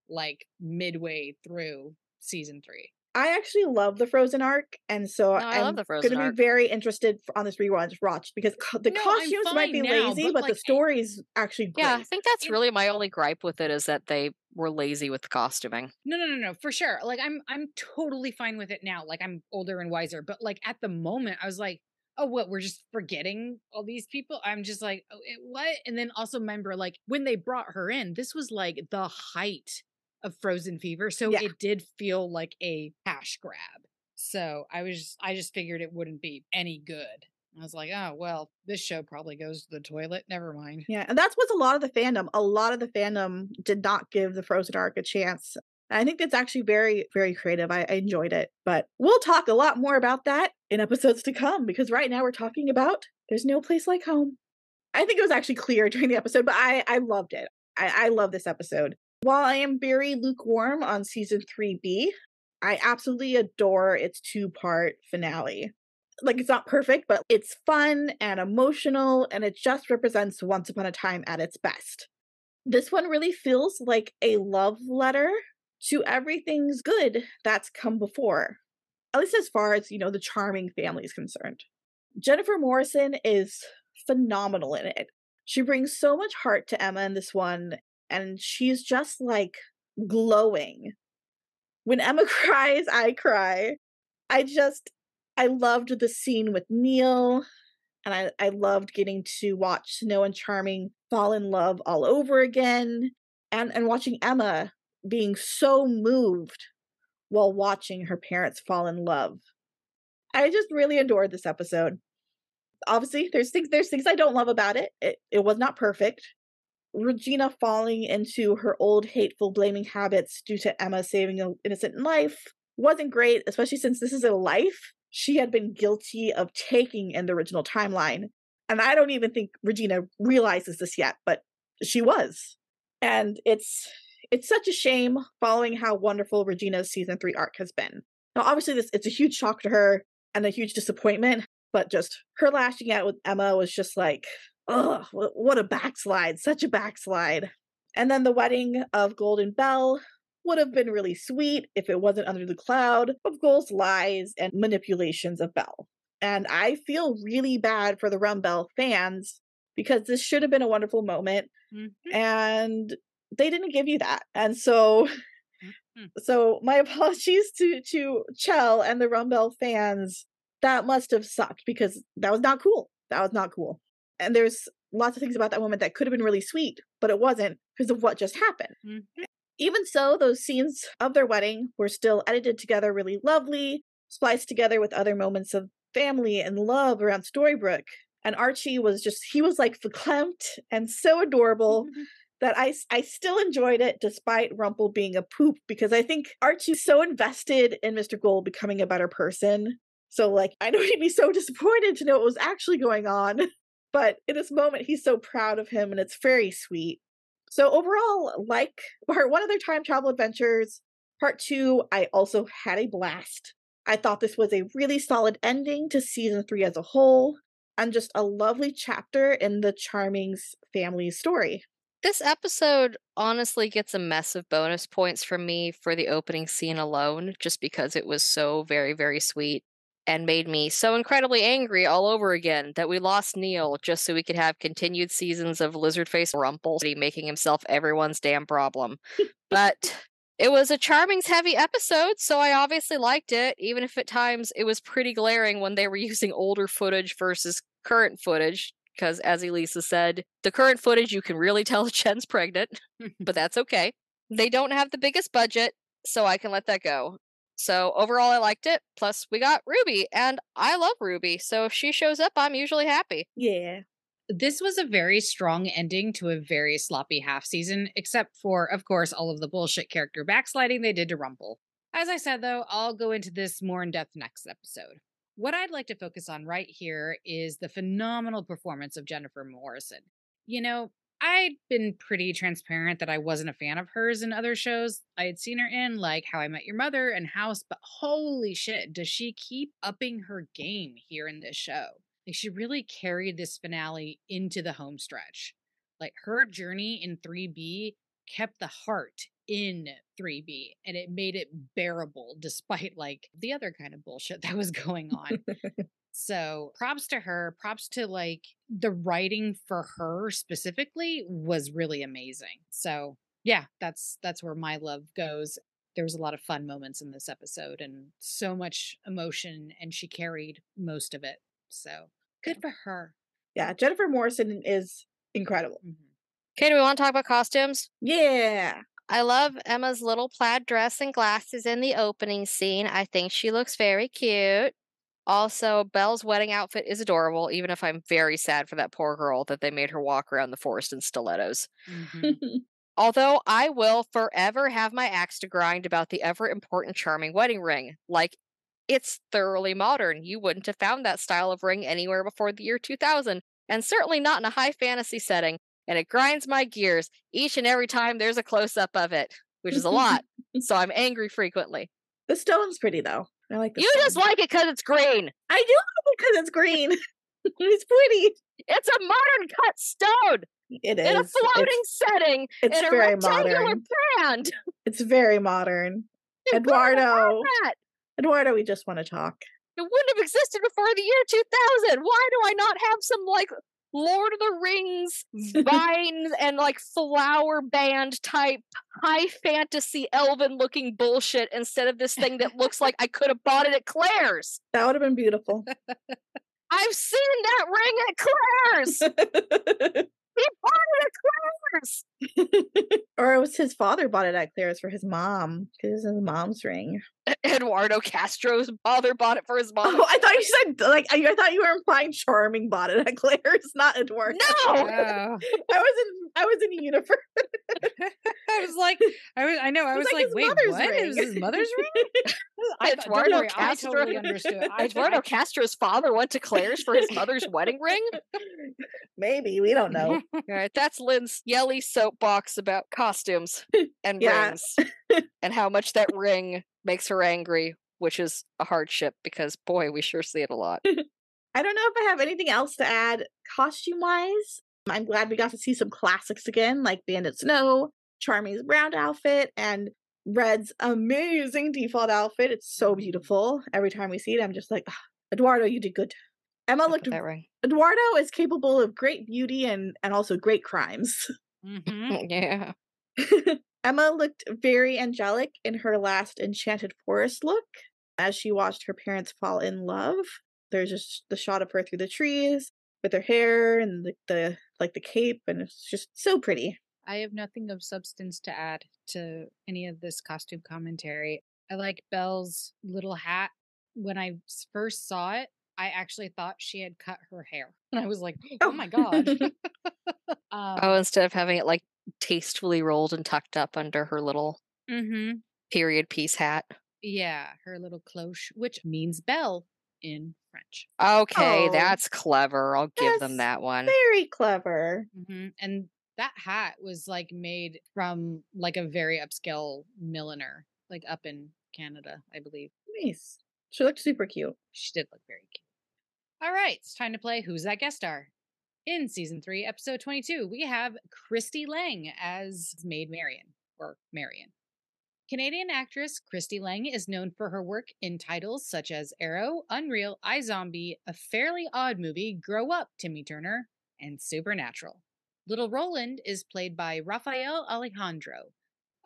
Like midway through season 3. I actually love the Frozen arc, and so No, I love I'm going to be very interested on this rewatch watch because co- the No, costumes might be now, lazy, but, but, like, the story's actually great. Yeah, I think that's really my only gripe with it is that they were lazy with the costuming. No, no, no, no, for sure. Like I'm I'm totally fine with it now. Like I'm older and wiser, but like at the moment I was like, "Oh, what? We're just forgetting all these people?" I'm just like, "Oh, it, what?" And then also remember like when they brought her in, this was like the height of Frozen Fever, so Yeah. it did feel like a cash grab. So I was just, I just figured it wouldn't be any good. I was like, "Oh, well, this show probably goes to the toilet. Never mind." Yeah, and that's what's a lot of the fandom. A lot of the fandom did not give the Frozen arc a chance. I think that's actually very, very creative. I, I enjoyed it. But we'll talk a lot more about that in episodes to come because right now we're talking about There's No Place Like Home. I think it was actually clear (laughs) during the episode, but I, I loved it. I, I love this episode. While I am very lukewarm on season 3B, I absolutely adore its two part finale like it's not perfect, but it's fun and emotional, and it just represents Once Upon a Time at its best. This one really feels like a love letter to everything's good that's come before, at least as far as, you know, the charming family is concerned. Jennifer Morrison is phenomenal in it. She brings so much heart to Emma in this one, and she's just like glowing. When Emma (laughs) cries, I cry. I just, I loved the scene with Neal, and I, I loved getting to watch Snow and Charming fall in love all over again, and and watching Emma being so moved while watching her parents fall in love. I just really adored this episode. Obviously, there's things there's things I don't love about it. It it was not perfect. Regina falling into her old hateful blaming habits due to Emma saving an innocent life wasn't great, especially since this is a life she had been guilty of taking in the original timeline. And I don't even think Regina realizes this yet, but she was. And it's it's such a shame following how wonderful Regina's season three arc has been. Now, obviously, this it's a huge shock to her and a huge disappointment, but just her lashing out with Emma was just like, oh, what a backslide, such a backslide. And then the wedding of Golden Bell would have been really sweet if it wasn't under the cloud of Gold's lies and manipulations of Belle. And I feel really bad for the Rumbelle fans because this should have been a wonderful moment. Mhm. And they didn't give you that. And so Mhm. (laughs) so my (laughs) apologies to to Chell and the Rumbelle fans. That must have sucked because that was not cool. That was not cool. And there's lots of things about that moment that could have been really sweet, but it wasn't because of what just happened. Mhm. Even so, those scenes of their wedding were still edited together really lovely, spliced together with other moments of family and love around Storybrooke. And Archie was just, he was like verklempt and so adorable that I, I still enjoyed it despite Rumple being a poop because I think Archie's so invested in Mr. Gold becoming a better person. So, like, I know he'd be so disappointed to know what was actually going on. But in this moment, he's so proud of him and it's very sweet. So, overall, like (laughs) part one of their time travel adventures, part two, I also had a blast. I thought this was a really solid ending to season three as a whole and just a lovely chapter in the Charming's family story. This episode honestly gets a mess of bonus points from me for the opening scene alone, just because it was so very, very sweet and made me so incredibly angry all over again that we lost Neal just so we could have continued seasons of Lizardface Rumple making himself everyone's damn problem. but it was a Charming's heavy episode, so I obviously liked it, even if at times it was pretty glaring when they were (laughs) using older footage versus current footage. Because, as Elisa said, the current footage you can really tell (laughs) Chen's pregnant, but that's okay. They don't have the biggest budget, so I can let that go. So, overall, I liked it. Plus, we got Ruby, and I love Ruby, so if she shows up, I'm usually happy. Yeah. this was a very strong ending to a very sloppy half season, except for, of course, all of the bullshit character backsliding they did to Rumple. As I said, though, I'll go into this more in depth next episode. What I'd like to focus on right here is the phenomenal performance of Jennifer Morrison. You know, I'd been pretty transparent that I wasn't a fan of hers in other shows I had seen her in, like How I Met Your Mother and House, but holy shit, does she keep upping her game here in this show? Like, she really carried this finale into the home stretch. Like, her journey in 3B kept the heart in 3B and it made it bearable despite like the other kind of bullshit that was going on. (laughs) So props to her. Props to like the writing for her specifically was really amazing. So yeah, that's that's where my love goes. There was a lot of fun moments in this episode and so much emotion, and she carried most of it. So good for her. Yeah, Jennifer Morrison is incredible. Mhm. Okay, do we want to talk about costumes? Yeah. I love Emma's little plaid dress and glasses in the opening scene. I think she looks very cute. Also, Belle's wedding outfit is adorable, even if I'm very sad for that poor girl that they made her walk around the forest in stilettos. Mhm. (laughs) Although I will forever have my axe to grind about the ever important charming wedding ring. Like, it's thoroughly modern. You wouldn't have found that style of ring anywhere before the year 2000, and certainly not in a high fantasy setting. And it grinds my gears each and every time there's a close up of it, which is a lot. (laughs) so I'm angry frequently. the stone's pretty though. I like You just like it because it's green. I do like it because it's green. (laughs) it's pretty. It's a modern cut stone It is. in a It's- floating setting It's, in a very rectangular modern. band. It's very modern. (laughs) You Eduardo. Eduardo, we just want to talk. It wouldn't have existed before the year 2000. Why do I not have some like Lord of the Rings (laughs) vines and like flower band type high fantasy elven looking bullshit instead of this thing that looks like I could have bought it at Claire's? (laughs) That would have been beautiful. I've seen that ring at Claire's. (laughs) He bought it at Claire's. (laughs) or it was his father bought it at Claire's for his mom because it was his mom's ring. Eduardo Castro's father bought it for his mom. Oh, I thought you said like I, I thought you were implying Charming bought it at Claire's, (laughs) not Eduardo. No! Oh. (laughs) I was in I was in a universe. (laughs) I was like, I was, I know, I was, like, like wait, what? It was his mother's (laughs) ring? (laughs) I Eduardo worry, I totally understood. I, Eduardo I, Castro's father went to Claire's for his mother's wedding ring. Maybe we don't know. All right, that's Lynn's yelly soapbox about costumes and Yeah. rings and how much that ring makes her angry, which is a hardship because boy, we sure see it a lot. I don't know if I have anything else to add costume wise. I'm glad we got to see some classics again, like Bandit Snow, Charmy's brown outfit, and Red's amazing default outfit. It's so beautiful. Every time we see it, I'm just like, "Ah, Eduardo, you did good. Emma Look looked at that ring. Eduardo is capable of great beauty and and also great crimes. Mhm. (laughs) Yeah. (laughs) Emma looked very angelic in her last Enchanted Forest look as she watched her parents fall in love. There's just the shot of her through the trees with her hair and the, the like the cape, and it's just so pretty. I have nothing of substance to add to any of this costume commentary. I like Belle's little hat. When I first saw it, I actually thought she had cut her hair. (laughs) And I was like, oh my God. (laughs) (laughs) um, Oh, instead of having it like tastefully rolled and tucked up under her little mhm. period piece hat. Yeah, her little cloche, which means bell in French. Okay, Oh. that's clever. I'll give them that one. Very clever. hmm And that hat was like made from like a very upscale milliner, like up in Canada, I believe. Nice. She looked super cute. She did look very cute. All right, it's time to play Who's That Guest Star? In season three, episode 22, we have Christie Laing as Maid Marian, or Marion. Canadian actress Christie Laing is known for her work in titles such as Arrow, Unreal, iZombie, A Fairly Odd Movie, Grow Up, Timmy Turner, and Supernatural. Little Roland is played by Raphael Alejandro,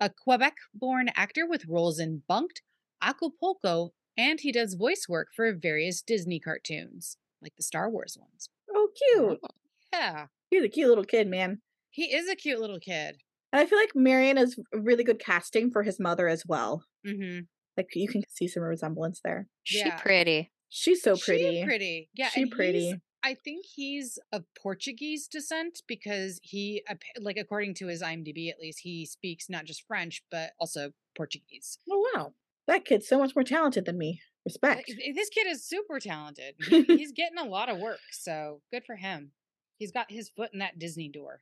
a Quebec born actor with roles in Bunk'd, Acapulco, and he does voice work for various Disney cartoons, like the Star Wars ones. Oh, cute. Oh, yeah, He's a cute little kid, man. he is a cute little kid. And I feel like Marion is really good casting for his mother as well. Mm-hmm. Like you can see some resemblance there. She Yeah. pretty. She's so pretty. She's pretty. Yeah, She pretty. I think he's of Portuguese descent because he, like, according to his IMDb at least, he speaks not just French but also Portuguese. Oh wow. That kid's so much more talented than me. Respect. This kid is super talented. He, (laughs) he's getting a lot of work, so good for him. He's got his foot in that Disney door.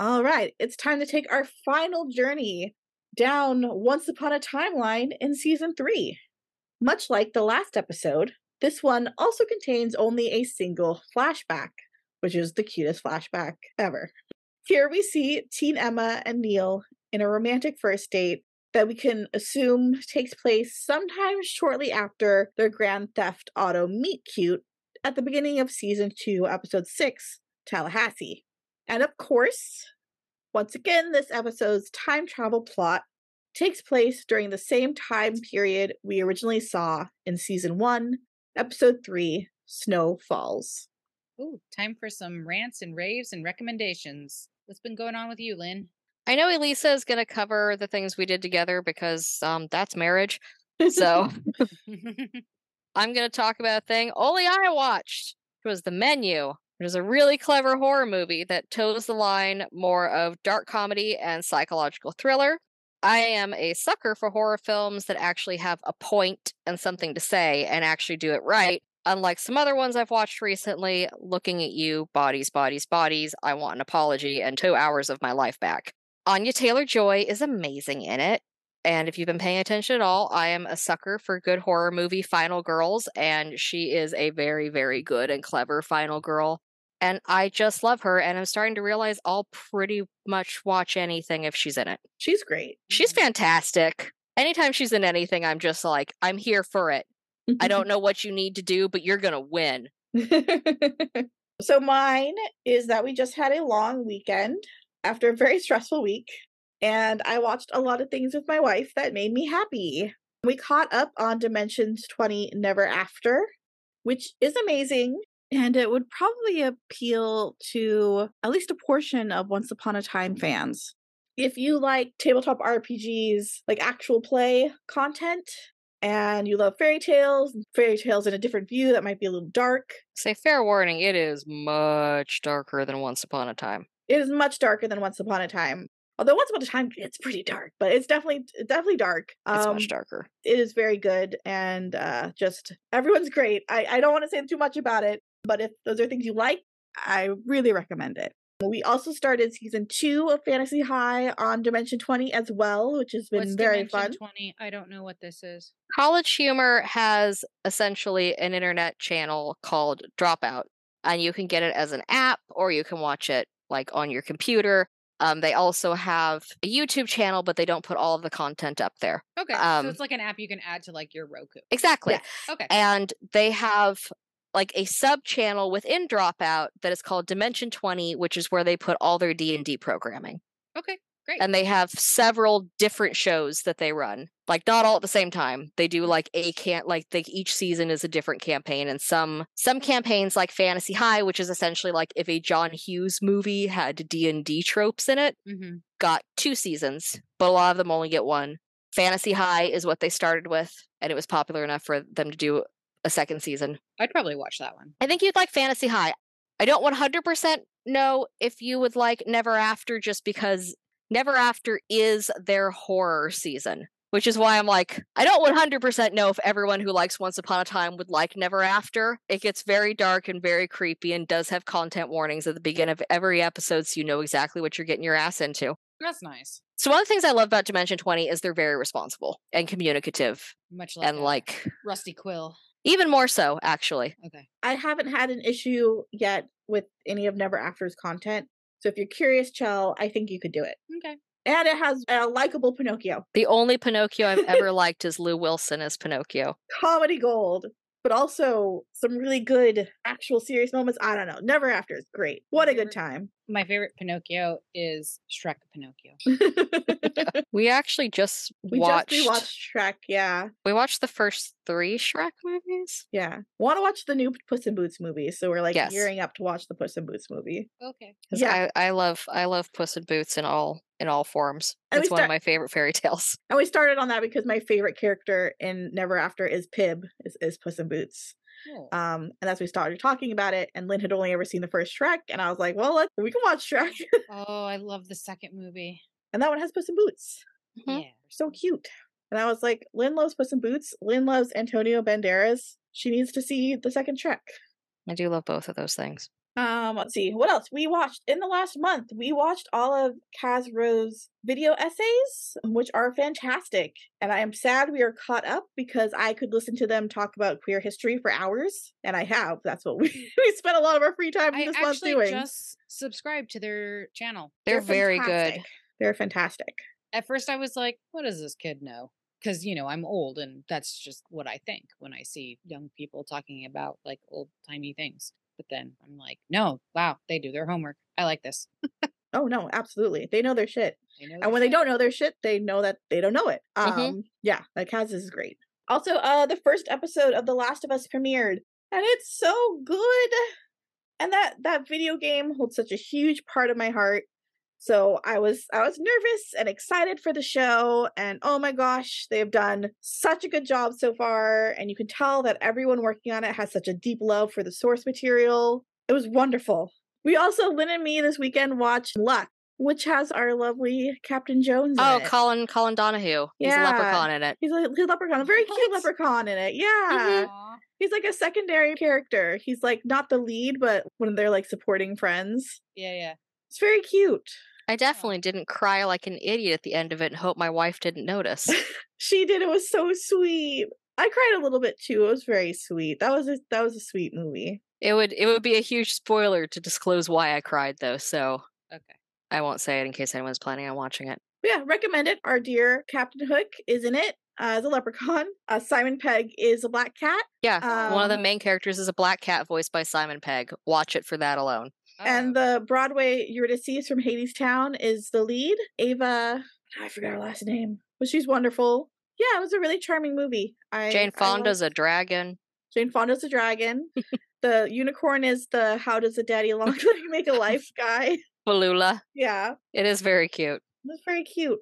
All right, it's time to take our final journey down Once Upon a Timeline in season three. Much like the last episode, this one also contains only a single flashback, which is the cutest flashback ever. Here we see Teen Emma and Neal in a romantic first date that we can assume takes place sometime shortly after their Grand Theft Auto meet cute at the beginning of season two, episode six, Tallahassee. And of course, once again, this episode's time travel plot takes place during the same time period we originally saw in season one, episode three, Snow Falls. Ooh, time for some rants and raves and recommendations. What's been going on with you, Lynn? I know Elisa is going to cover the things we did together because um, that's marriage. So (laughs) (laughs) I'm going to talk about a thing only I watched. It was The Menu. It was a really clever horror movie that toes the line more of dark comedy and psychological thriller. I am a sucker for horror films that actually have a point and something to say and actually do it right. Unlike some other ones I've watched recently, looking at you, bodies, bodies, bodies, I want an apology and two hours of my life back. Anya Taylor Joy is amazing in it. And if you've been paying attention at all, I am a sucker for good horror movie Final Girls, and she is a very, very good and clever final girl. And I just love her, and I'm starting to realize I'll pretty much watch anything if she's in it. She's great. She's mm-hmm. fantastic. Anytime she's in anything, I'm just like, I'm here for it. I (laughs) don't know what you need to do, but you're going to win. (laughs) so mine is that we just had a long weekend after a very (laughs) stressful week and i watched a lot of things with my wife that made me happy we caught up on dimensions 20 never after which is amazing and it would probably appeal to at least a portion of once upon a time fans if you like tabletop rpgs like actual play content and you love fairy tales, fairy tales in a different view that might be a little dark, Say fair warning, it is much darker than Once Upon a Time. it is much darker than Once Upon a Time. Although Once Upon a Time it's pretty dark, but it's definitely definitely dark. It's Um, much darker. it is very good and uh just everyone's great. I I don't want to say too much about it, but if those are things you like, I really recommend it. We also started season two of Fantasy High on Dimension 20 as well, which has been What's very Dimension fun. 20? I don't know what this is. College Humor has essentially an internet channel called Dropout, and you can get it as an app or you can watch it like on your computer. Um, they also have a YouTube channel, but they don't put all of the content up there. Okay. Um, so it's like an app you can add to like your Roku. Exactly. Yes. Okay. And they have like a sub channel within Dropout that is called Dimension 20, which is where they put all their D&D programming. Okay. Great. and they have several different shows that they run like not all at the same time they do like a can't like they, each season is a different campaign and some some campaigns like fantasy high which is essentially like if a john hughes movie had d&d tropes in it mm-hmm. got two seasons but a lot of them only get one fantasy high is what they started with and it was popular enough for them to do a second season I'd probably watch that one. I think you'd like Fantasy High. I don't 100% know if you would like Never After just because Never After is their horror season, which is why I'm like, I don't 100% know if everyone who likes Once Upon a Time would like Never After. It gets very dark and very creepy and does have content warnings at the beginning of every episode so you know exactly what you're getting your ass into. That's nice. So, one of the things I love about Dimension 20 is they're very responsible and communicative Much like and like Rusty Quill. Even more so, actually. Okay. I haven't had an issue yet with any of Never After's content. So if you're curious, Chell, I think you could do it. Okay. And it has a likable Pinocchio. The only Pinocchio I've ever (laughs) liked is Lou Wilson as Pinocchio. Comedy gold. But also some really good actual serious moments. I don't know. Never After is great. What a good time. My favorite Pinocchio is Shrek Pinocchio. (laughs) We actually just we watched. just rewatched Shrek, yeah. We watched the first three Shrek movies. Yeah. Want to watch the new Puss in Boots movie, so we're like Yes. gearing up to watch the Puss in Boots movie. Okay. Yeah. I, I love I love Puss in Boots and all in all forms. And we It's one start- of my favorite fairy (laughs) tales. And we started on that because my favorite character in Never After is Pib, is, is Puss in Boots. Cool. Um, and as we started talking about it, and Lynn had only ever seen the first Shrek, and I was like, well, let we can watch Shrek. (laughs) oh, I love the second movie. and that one has Puss in Boots. Mhm. Yeah. So cute. And I was like, Lynn loves Puss in Boots. Lynn loves Antonio Banderas. She needs to see the second Shrek. I do love both of those things. Um, let's see. What else? We watched in the last month, we watched all of Kaz Rowe's video essays, which are fantastic. And I am sad we are caught up because I could listen to them talk about queer history for hours. And I have. That's what (laughs) we, we spent a lot of our free time I this month actually doing. just subscribed to their channel. They're, very good. They're fantastic. At first, I was like, "What does this kid know?" Because you know I'm old, and that's just what I think when I see young people talking about like old timey things. But then I'm like, "No, wow, they do their homework. I like this." Oh no, absolutely. They know their shit. Know and their when they don't know their shit, they know that they don't know it. Um, Mhm. yeah, like Kaz is great. Also, uh, the first episode of The Last of Us premiered, and it's so good. And that that video game holds such a huge part of my heart. So I was I was nervous and excited for the show, and oh my gosh, they have done such a good job so far. And you can tell that everyone working on it has such a deep love for the source material. It was wonderful. We also, Lynn and me, this weekend watched Luck, which has our lovely Captain Jones. In Oh, it. Colin Colin O'Donoghue. He's a Yeah. leprechaun in it. He's a, he's a leprechaun, a very cute (laughs) leprechaun in it. Yeah. Mm-hmm. Aw. He's like a secondary character. He's like not the lead, but when they're like supporting friends. Yeah, yeah. It's very cute. I definitely didn't cry like an idiot at the end of it and hope my wife didn't notice. (laughs) She did. It was so sweet. I cried a little bit too. It was very sweet. That was a that was a sweet movie. it would it would be a huge spoiler to disclose why I cried though, so Okay. I won't say it in case anyone's planning on watching it. Yeah, recommend it. Our dear Captain Hook is in it uh, as a leprechaun. Uh, Simon Pegg is a black cat. Yeah, one of the Um, main characters is a black cat voiced by Simon Pegg. Watch it for that alone. And Oh, the Broadway Eurydice from Hadestown is the lead. Eva, I forgot her last name, but she's wonderful. Yeah, it was a really charming movie. I, Jane I Fonda's liked- a dragon. Jane Fonda's a dragon. the unicorn is the how does a daddy long leg (laughs) make a life guy. Balula. Yeah, It is very cute. it was very cute.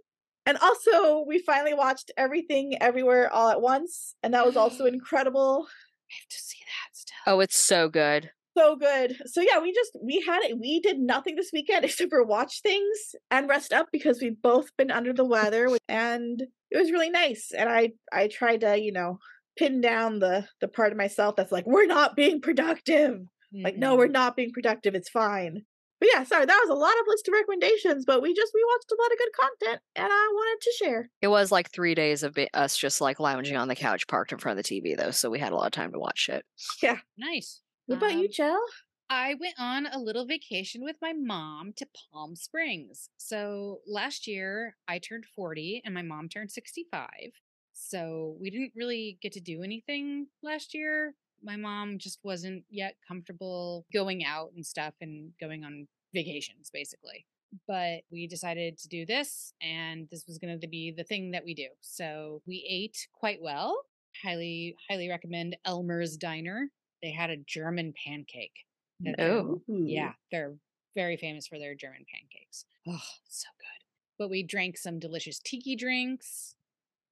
And also, we finally watched Everything Everywhere All at Once, and that was also (gasps) incredible. I have to see that still. Oh, it's so good. So good. So yeah, we just we had it. We did nothing this weekend (laughs) except for watch things and rest up because we've both been under the weather, (laughs) and it was really nice. And I I tried to you know pin down the the part of myself that's like we're not being productive. Like no, we're Mhm. not being productive. It's fine. But yeah, sorry, that was a lot of list of recommendations, but we just we watched a lot of good content and I wanted to share. It was like three days of us just like lounging on the couch parked in front of the TV, though. So we had a lot of time to watch it. Yeah. Nice. What about you, Um, Jill? I went on a little vacation with my mom to Palm Springs. So last year I turned 40 and my mom turned 65. So we didn't really get to do anything last year. My mom just wasn't yet comfortable going out and stuff and going on vacations, basically. But we decided to do this, and this was going to be the thing that we do. So we ate quite well. Highly, highly recommend Elmer's Diner. They had a German pancake. Oh. yeah, they're very famous for their German pancakes. Oh, so good. But we drank some delicious tiki drinks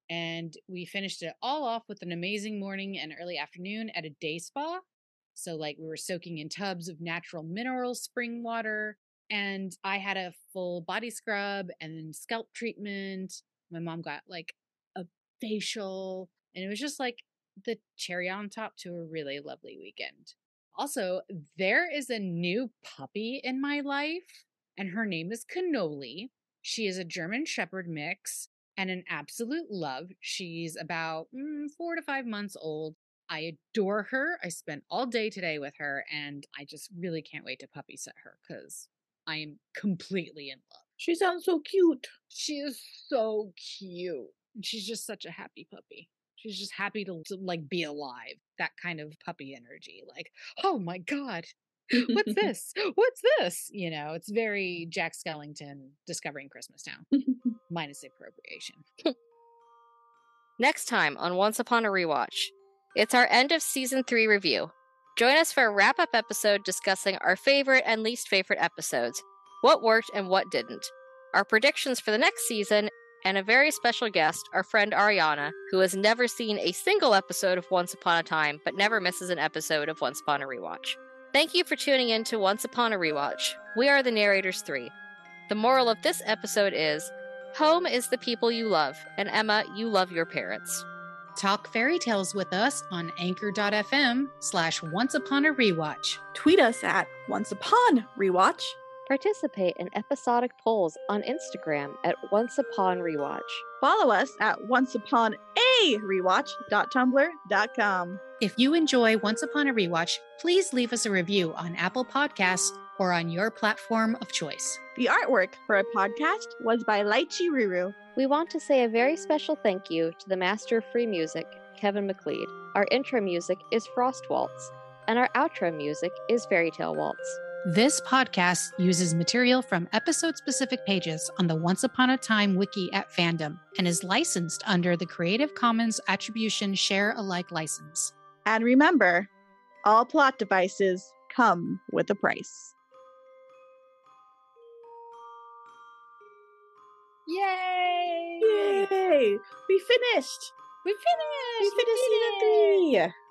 and we finished it all off with an amazing morning and early afternoon at a day spa. So, like, we were soaking in tubs of natural mineral spring water, and I had a full body scrub and then scalp treatment. My mom got like a facial, and it was just like the cherry on top to a really lovely weekend. Also, there is a new puppy in my life, and her name is Cannoli. She is a German Shepherd mix and an absolute love. She's about mm, four to five months old. I adore her. I spent all day today with her, and I just really can't wait to puppy set her because I am completely in love. She sounds so cute. She is so cute. She's just such a happy puppy. She's just happy to, to like be alive. That kind of puppy energy. Like, oh my god, what's (laughs) this? What's this? You know, it's very Jack Skellington discovering Christmas Town, (laughs) minus the appropriation. Next time on Once Upon a Rewatch, it's our end of season three review. Join us for a wrap up episode discussing our favorite and least favorite episodes, what worked and what didn't, our predictions for the next season, and a very special guest, our friend Ariana, who has never seen a single episode of Once Upon a Time but never misses an episode of Once Upon a Rewatch. Thank you for tuning in to Once Upon a Rewatch. We are the Narrators 3. The moral of this episode is Home is the people you love, and Emma, you love your parents. Talk fairy tales with us on anchor.fm slash once upon a rewatch. Tweet us at Once Upon Rewatch. Participate in episodic polls on Instagram at Once Upon Rewatch. Follow us at Once Upon a Rewatch.tumblr.com. If you enjoy Once Upon a Rewatch, please leave us a review on Apple Podcasts or on your platform of choice. The artwork for our podcast was by Lychee Ruru. We want to say a very special thank you to the master of free music, Kevin MacLeod. Our intro music is Frost Waltz, and our outro music is Fairy Tale Waltz. This podcast uses material from episode specific pages on the Once Upon a Time wiki at Fandom and is licensed under the Creative Commons Attribution Share Alike license. And remember, all plot devices come with a price. Yay! Yay! We finished! We finished! We finished season three!